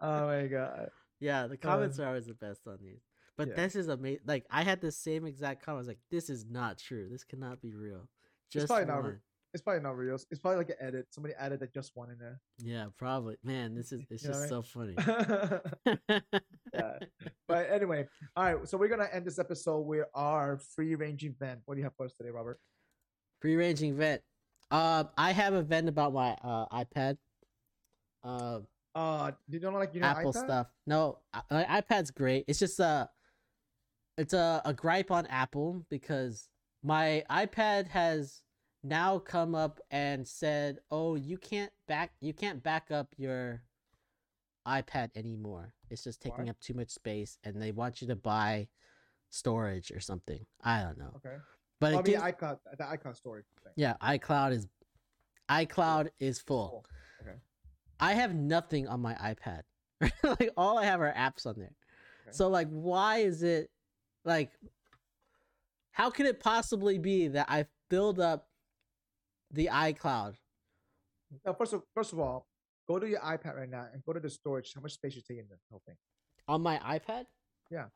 oh my god. yeah, the comments uh, are always the best on these. But yeah. this is amazing. Like I had the same exact comment. I was like, this is not true. This cannot be real. Just probably not one. It's probably not real. It's probably like an edit. Somebody added that just one in there. Yeah, probably. Man, this is it's You just so funny. yeah. But anyway, all right. So we're gonna end this episode with our free ranging vent. What do you have for us today, Robert? Free ranging vent. Um, I have a vent about my uh iPad. Uh, Uh, you don't like you know Apple iPad? stuff. No, I- my iPad's great. It's just a, it's a, a gripe on Apple because my iPad has now come up and said, "Oh, you can't back, you can't back up your iPad anymore. It's just taking Why? up too much space, and they want you to buy storage or something. I don't know, Okay. but it Probably gives, iCloud, the iCloud storage thing. yeah, iCloud is, iCloud is full. Cool. Okay. I have nothing on my iPad. like all I have are apps on there. Okay. So like why is it like how could it possibly be that I filled up the iCloud? Now, first of first of all, go to your iPad right now and go to the storage. How much space you take in the whole thing? On my iPad? Yeah.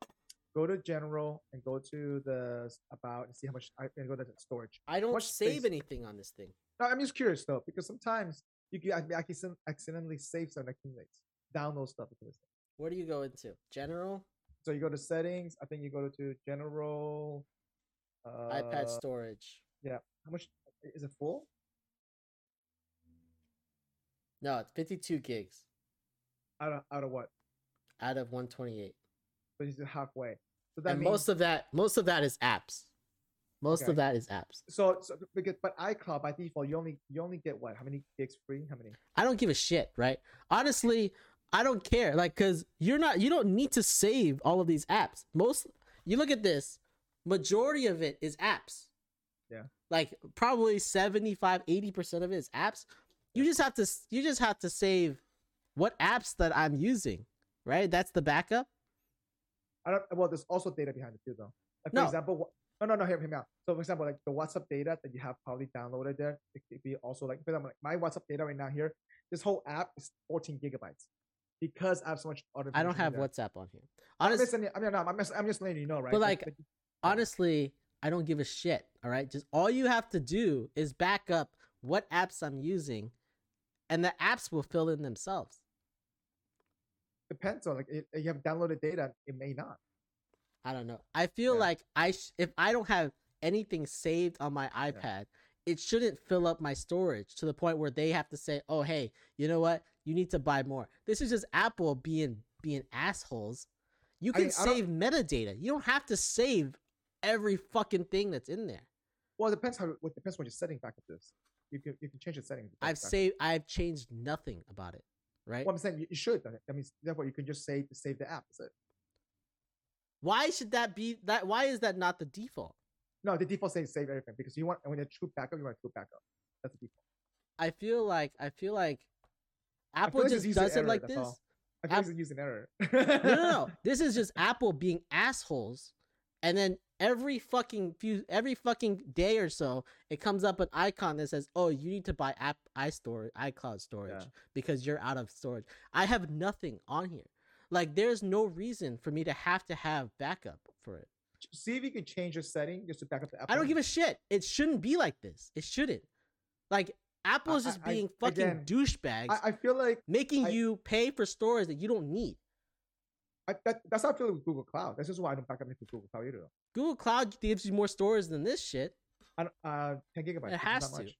Go to general and go to the about and see how much I and go to the storage. I don't Much save space. anything on this thing. No, I'm just curious though because sometimes you can ac- accident- accidentally save some accumulates, download stuff. Where do you go into? General? So you go to settings. I think you go to general. Uh, iPad storage. Yeah. How much is it full? No, it's 52 gigs Out of out of what? out of 128. But it's halfway. So that and means most of that most of that is apps. Most Okay. of that is apps. So, so because but iCloud by default you only you only get what? How many gigs free? How many? I don't give a shit, right? Honestly, I don't care. Like, cause you're not, you don't need to save all of these apps. Most, you look at this, majority of it is apps. Yeah. Like probably 75, 80% of it is apps. You just have to, you just have to save what apps that I'm using, right? That's the backup. I don't. Well, there's also data behind it too, though. Like for No. example, no, no, no. Hear, hear me out. So, for example, like the WhatsApp data that you have probably downloaded there, it could be also like, for example, like my WhatsApp data right now here. This whole app is 14 gigabytes because I have so much other. I don't have there. WhatsApp on here. I'm Honestly, I mean, no, I'm just, I'm just letting you know, right? But, like, like, honestly, I don't give a shit. All right. Just all you have to do is back up what apps I'm using, and the apps will fill in themselves. depends on like it, you have downloaded data, it may not. I don't know. I feel Yeah. like I sh- if I don't have anything saved on my iPad, it shouldn't fill up my storage to the point where they have to say, "Oh, hey, you know what? You need to buy more." This is just Apple being being assholes. You can I don't- save metadata. You don't have to save every fucking thing that's in there. Well, it depends how. It depends when you're setting backup this. You can you can change the settings. I've saved. I've changed nothing about it. Right? Well, I'm saying you, you should. That means therefore you can just save save the app. Is it. Why should that be that? Why is that not the default? No, the default says save everything because you want when a true backup, you want true backup. That's the default. I feel like I feel like I feel Apple like just does it like this. all. I feel App- like it's using error. no, no, no. This is just Apple being assholes, and then every fucking few, every fucking day or so, it comes up an icon that says, "Oh, you need to buy app iStorage, iCloud storage Yeah. because you're out of storage." I have nothing on here. Like, there's no reason for me to have to have backup for it. See if you can change your setting just to back up the app. I don't give a shit. It shouldn't be like this. It shouldn't. Like, Apple is just I- being fucking again, douchebags, I, I feel like making I- you pay for storage that you don't need. I, that, that's how I feel with Google Cloud. That's just why I don't back up into Google Cloud either. Google Cloud gives you more storage than this shit. I don't, uh, 10 gigabytes. is has not to.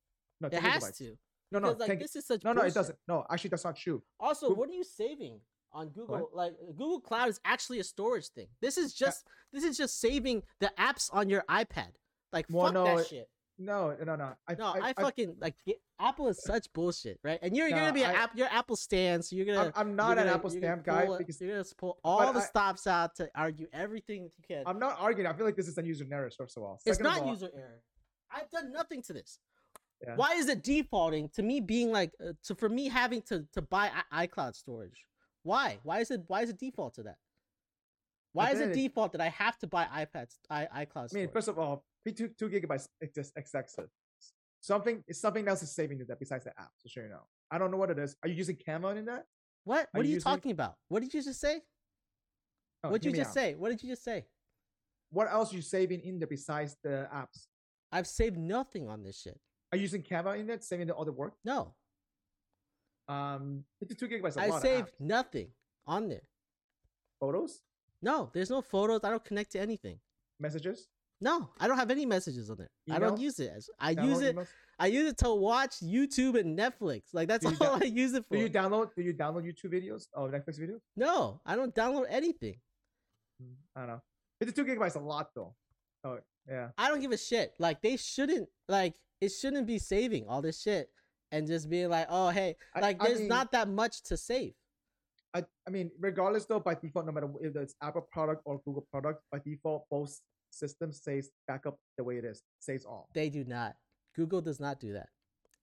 No, It has gigabytes. to. No, no, like 10 this is such no, no, it doesn't. No, actually, that's not true. Also, Goog- what are you saving on Google? Like Google Cloud is actually a storage thing. This is just this is just saving the apps on your iPad. Like Well, fuck no, that it- shit. No, no, no. I, No, I, fucking like get, Apple is such bullshit, right? And you're, you're No, gonna be an I- app, you're Apple stan, so you're gonna. I'm, I'm not an gonna- Apple you're stamp guy because you're gonna pull all the I- stops out to argue everything that you can. I'm not arguing. I feel like this is a user error, first of all. it's Second of not all, user error. I've done nothing to this. Yeah. Why is it defaulting to me being like uh, to for me having to to buy I- iCloud storage? Why? Why is it why is it default to that? Why is it default that I have to buy iPads i iCloud I mean, first of all, two two gigabytes is just excessive. Something something else is saving you that besides the app. So sure you know. I don't know what it is. Are you using Canva in that? what? What are you using- talking about? What did you just say? Oh, what did you just out. say? What did you just say? What else are you saving in there besides the apps? I've saved nothing on this shit. Are you using Canva in that, saving the other work? No, Um, 52 gigabytes. is a I saved nothing on there. photos, No, there's no photos. I don't connect to anything. messages. No, I don't have any messages on there. I don't use it as I use it. emails? I use it to watch YouTube and Netflix. Like that's all down- I use it for. Do you download? Do you download YouTube videos or Netflix videos? no, I don't download anything. Mm, I don't know. 52 gigabytes a lot though. Oh yeah. I don't give a shit. Like they shouldn't like it shouldn't be saving all this shit and just being like, oh hey, I- like I there's mean- not that much to save. I, I mean, regardless though, by default, no matter if it's Apple product or Google product, by default, both systems says backup the way it is, says all. They do not. Google does not do that.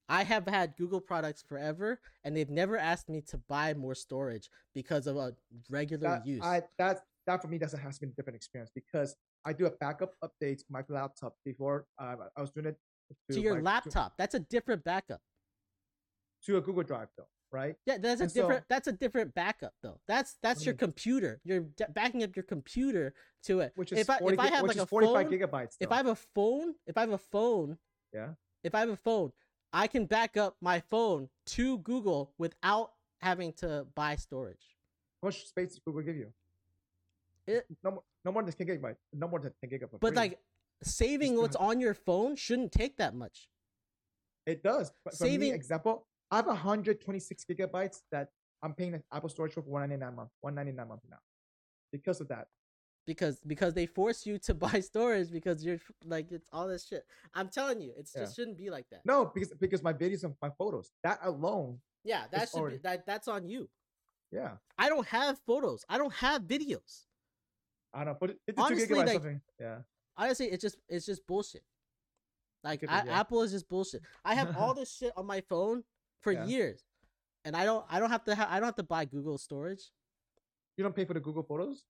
I have had Google products forever, and they've never asked me to buy more storage because of a regular That, use. I that that for me doesn't has been a different experience because I do a backup update to my laptop before uh, I was doing it to your my- laptop, that's a different backup. to, a Google Drive though, right? Yeah, that's a And so- different. that's a different backup though. That's that's your mm. computer. You're d- backing up your computer to it. Which is if I if I have like a 45 phone, gigabytes. if. I have a phone, if I have a phone, yeah, if I have a phone, I can back up my phone to Google without having to buy storage. how much space does Google give you? It- no more, no more than 10 gigabytes. No more than 10 gigabytes. But like saving what's on your phone shouldn't take that much. It does. But for me, Saving- example, I have 126 gigabytes that I'm paying Apple Storage for 199 a month, 199 a month now. Because of that, because because they force you to buy storage because you're like it's all this shit. I'm telling you, it Yeah. just shouldn't be like that. No, because because my videos and my photos, that alone, Yeah, that should already- be that that's on you. yeah. I don't have photos. I don't have videos. I don't know, but 52 Honestly, gigabytes like- something. Yeah. Honestly, it's just it's just bullshit. Like I, be, yeah. Apple is just bullshit. I have all this shit on my phone for Yeah. years, and I don't I don't have to have I don't have to buy Google storage. You don't pay for the Google Photos?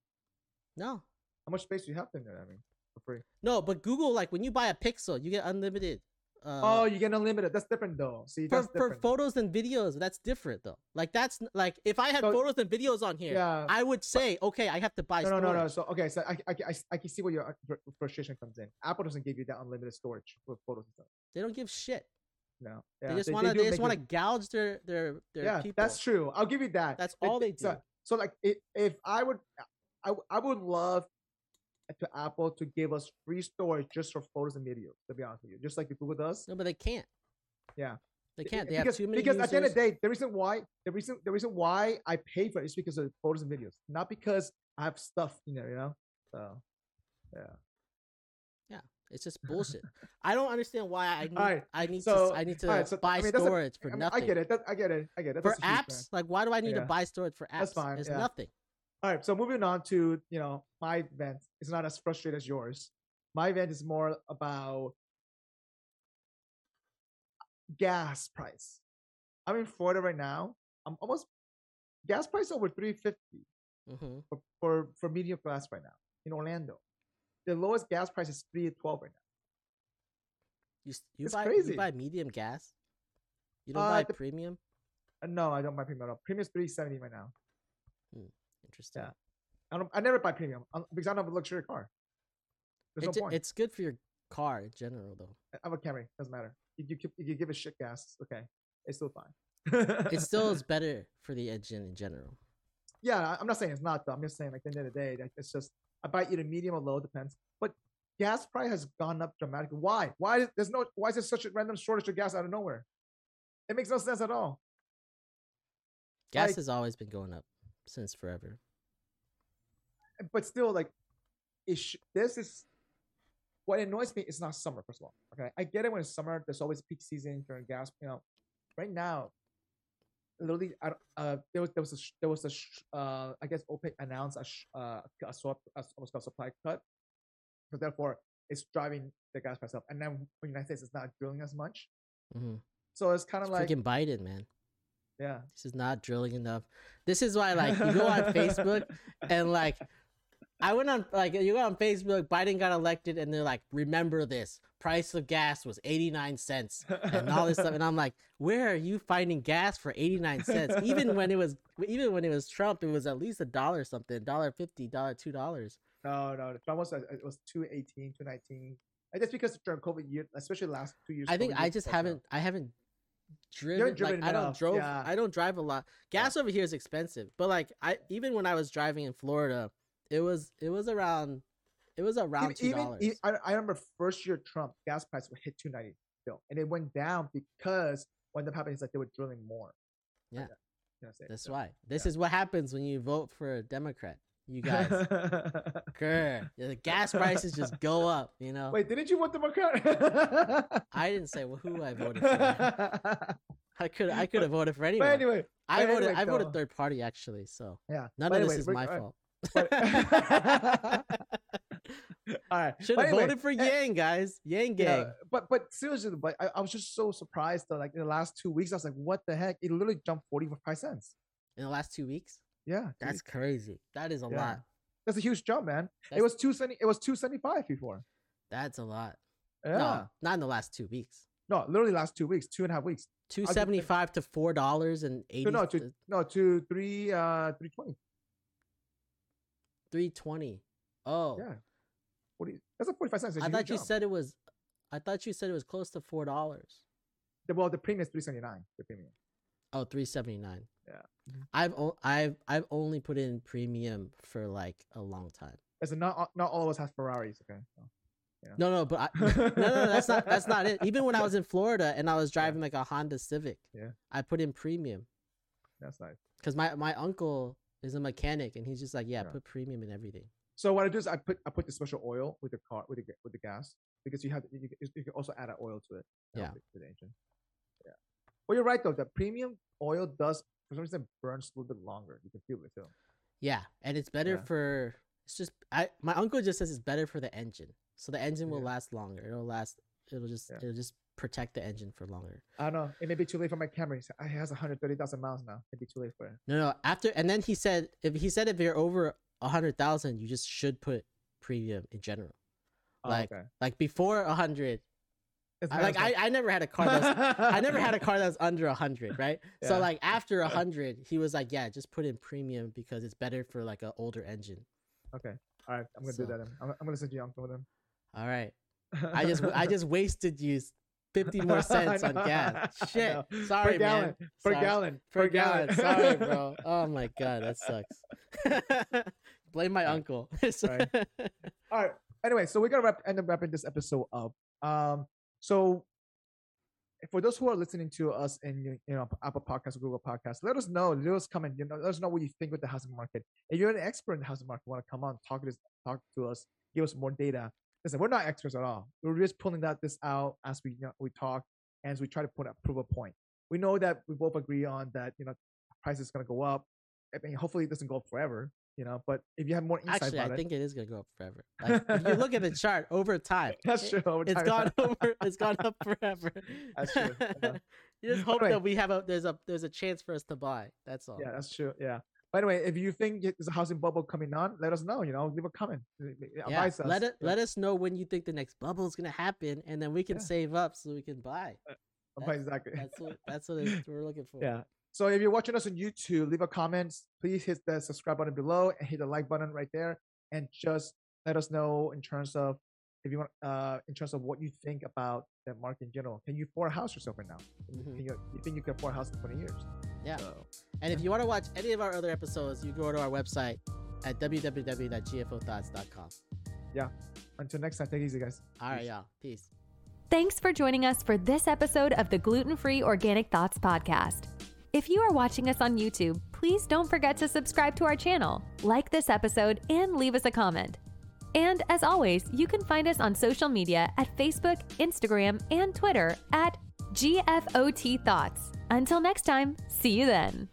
No, How much space do you have in there? I mean, for free. no, but Google like when you buy a Pixel, you get unlimited. Uh, oh, you get unlimited. That's different though. See, for, for photos and videos, that's different though. Like that's like if I had So- photos and videos on here, yeah. I would say okay, I have to buy No, no, storage. no, no. So okay, so I, I, I, I can see where your uh, frustration comes in. Apple doesn't give you that unlimited storage for photos and stuff. They don't give shit. No, They just want to do they, just want to gouge their their their Yeah, people. that's true. I'll give you that. That's all they so- do. So like, if, if I would, I I would love to Apple to give us free storage just for photos and videos. To be honest with you, just like Google does. No, but they can't. Yeah. They can't. They because, have too many because users. at the end of the day, the reason why the reason the reason why I pay for it is because of photos and videos, not because I have stuff in there. You know. So yeah. It's just bullshit. I don't understand why I need Alright, I need so- to I need to alright, so, buy I mean, that's a- storage for nothing. I get it. That, I get it. I get it. For That's a huge apps, like why do I need to buy storage for apps? That's fine, It's yeah. nothing. All right, so moving on to you know my event. It's not as frustrated as yours. My event is more about gas price. I'm in Florida right now. I'm almost gas price over 350 hmm for, for, for medium class right now in Orlando. The lowest gas price is 312 right now. You you It's buy crazy. you buy medium gas. You don't Uh, buy the- premium. Uh, no, I don't buy premium at all. Premium is 370 right now. Hmm, Interesting. Yeah. I don't. I never buy premium um, because I don't have a luxury car. There's It no point. it's good for your car in general, though. I have a Camry. Doesn't matter. If you if you give a shit gas, okay, it's still fine. It still is better for the engine in general. yeah. I'm not saying it's not though. I'm just saying like at the end of the day, like, it's just I buy either medium or low, depends. But gas price has gone up dramatically. Why? Why is there's no? Why is there such a random shortage of gas out of nowhere? It makes no sense at all. Gas Like- has always been going up since forever. But still, like, it sh- this is what annoys me. It's not summer, first of all. Okay, I get it when it's summer. There's always peak season during gas. You know, right now, literally, I, uh, there was there was a sh- there was a sh- uh, I guess OPEC announced a sh- uh, a, swap, a what's called supply cut, so therefore it's driving the gas price up. And then the United States, is not drilling as much, hmm so it's kind of like freaking Biden, man. yeah, This is not drilling enough. This is why, like, you go on Facebook and like, I went on like you go on Facebook. Biden got elected, and they're like, "Remember this: price of gas was eighty nine cents." and all this stuff. And I'm like, where are you finding gas for 89 cents? Even when it was, even when it was Trump, it was at least a dollar something, dollar fifty, dollar two dollars. No, no, Trump was uh, it was 218, 219. And that's because during COVID year, especially the last two years. I think COVID I just haven't, I haven't driven. driven like I don't drove. yeah. I don't drive a lot. Gas over here is expensive, but like I even when I was driving in Florida, it was it was around, it was around two dollars. even I, I remember first year Trump gas price would hit 290 still, and it went down because what ended up happening is like they were drilling more. Yeah. Like that. You know what I'm saying? That's So- why. This yeah. is what happens when you vote for a Democrat. You guys, grr, the gas prices just go up. You know. Wait, didn't you vote Democrat? I didn't say who I voted for. I could I could have voted for anyone. but anyway, I voted anyway, I voted third party actually, so yeah. none But of anyway, this is my fault. But- All right. Should have anyway, voted for eh, Yang, guys. Yang Yeah, gang. but but seriously, but I, I was just so surprised though. Like in the last two weeks, I was like, "What the heck?" It literally jumped forty five cents. In the last two weeks, Yeah, dude, that's crazy. That is a Yeah. lot. that's a huge jump, man. That's- it was two seventy. It was two seventy five before. That's a lot. Yeah, No, not in the last two weeks. no, literally last two weeks, two and a half weeks. Two seventy five to four dollars and No, eighty. no, to no to three uh three twenty. Three twenty. Oh, Yeah, forty. That's a forty five cents. A I thought you jump. said it was. I thought you said it was close to four dollars. Well, the premium is three seventy nine. The premium. Oh, 379. Yeah. Mm-hmm. I've o- I've I've only put in premium for like a long time. In, not all- not all of us have Ferraris. Okay. So. No, no, but I, no, no, that's not that's not it. Even when I was in Florida and I was driving like a Honda Civic, Yeah. I put in premium That's nice. because my my uncle is a mechanic and he's just like, yeah, Yeah. put premium in everything. So what I do is I put I put the special oil with the car with the with the gas because you have you, can- you can also add an oil to it. Yeah. to- to the engine. Yeah. Well, you're right though. The premium oil does for some reason burns a little bit longer. You can feel it too. Yeah, and it's better Yeah. for. It's just I. My uncle just says it's better for the engine, so the engine will Yeah. last longer. It'll last. It'll just. Yeah. It'll just protect the engine for longer. I don't know. It may be too late for my Camry. It ah, has 130,000 miles now. It'd be too late for it. No, no. After and then he said if he said if you're over a hundred thousand, you just should put premium in general. Oh, Like okay. like before a hundred. I, like I. I never had a car that's I never had a car that's under a hundred, right? So like after a hundred, he was like, yeah, just put in premium because it's better for like an older engine. Okay. All right. I'm gonna So- do that. I'm, I'm gonna send you uncle them. All right. I just I just wasted you fifty more cents on gas. Shit. Sorry, per gallon. man. Per Sorry. gallon. Per gallon. Sorry, bro. Oh my god, that sucks. Blame my uncle. Sorry. All right. Anyway, so we're gonna wrap, end up wrapping this episode up. Um, so for those who are listening to us in you know Apple Podcasts, Google Podcasts, let us know. Let us comment. You know, let us know what you think with the housing market. If you're an expert in the housing market, want to come on, talk to us, talk to us, give us more data. Listen, we're not experts at all. We're just pulling that this out as we you know, we talk and as we try to put a prove a point. We know that we both agree on that. You know, price is gonna go up. I mean, hopefully it doesn't go up forever. You know, but if you have more insight Actually, I it, think it is gonna go up forever. Like, if you look at the chart over time, that's true. over It's gone over. It's gone up forever. That's true, you just hope anyway. that we have a there's a there's a chance for us to buy. That's all. Yeah, that's true. Yeah. By the way, if you think there's a housing bubble coming on, let us know. You know, leave a comment. Yeah, Advise us. let it Yeah, let us know when you think the next bubble is gonna happen, and then we can Yeah. save up so we can buy. advise exactly. That's what that's what we're looking for. yeah. So if you're watching us on YouTube, leave a comment. Please hit the subscribe button below and hit the like button right there, and just let us know in terms of if you want, uh, in terms of what you think about the market in general. Can you afford a house yourself right now? Mhm. Think you, you think you can afford a house in 20 years? Yeah. So, And if you want to watch any of our other episodes, you go to our website at www.gfothoughts.com. Yeah. Until next time, take it easy, guys. All right, Peace. y'all. Peace. Thanks for joining us for this episode of the Gluten Free Organic Thoughts Podcast. If you are watching us on YouTube, please don't forget to subscribe to our channel, like this episode, and leave us a comment. And as always, you can find us on social media at Facebook, Instagram, and Twitter at GFOT Thoughts. Until next time, see you then.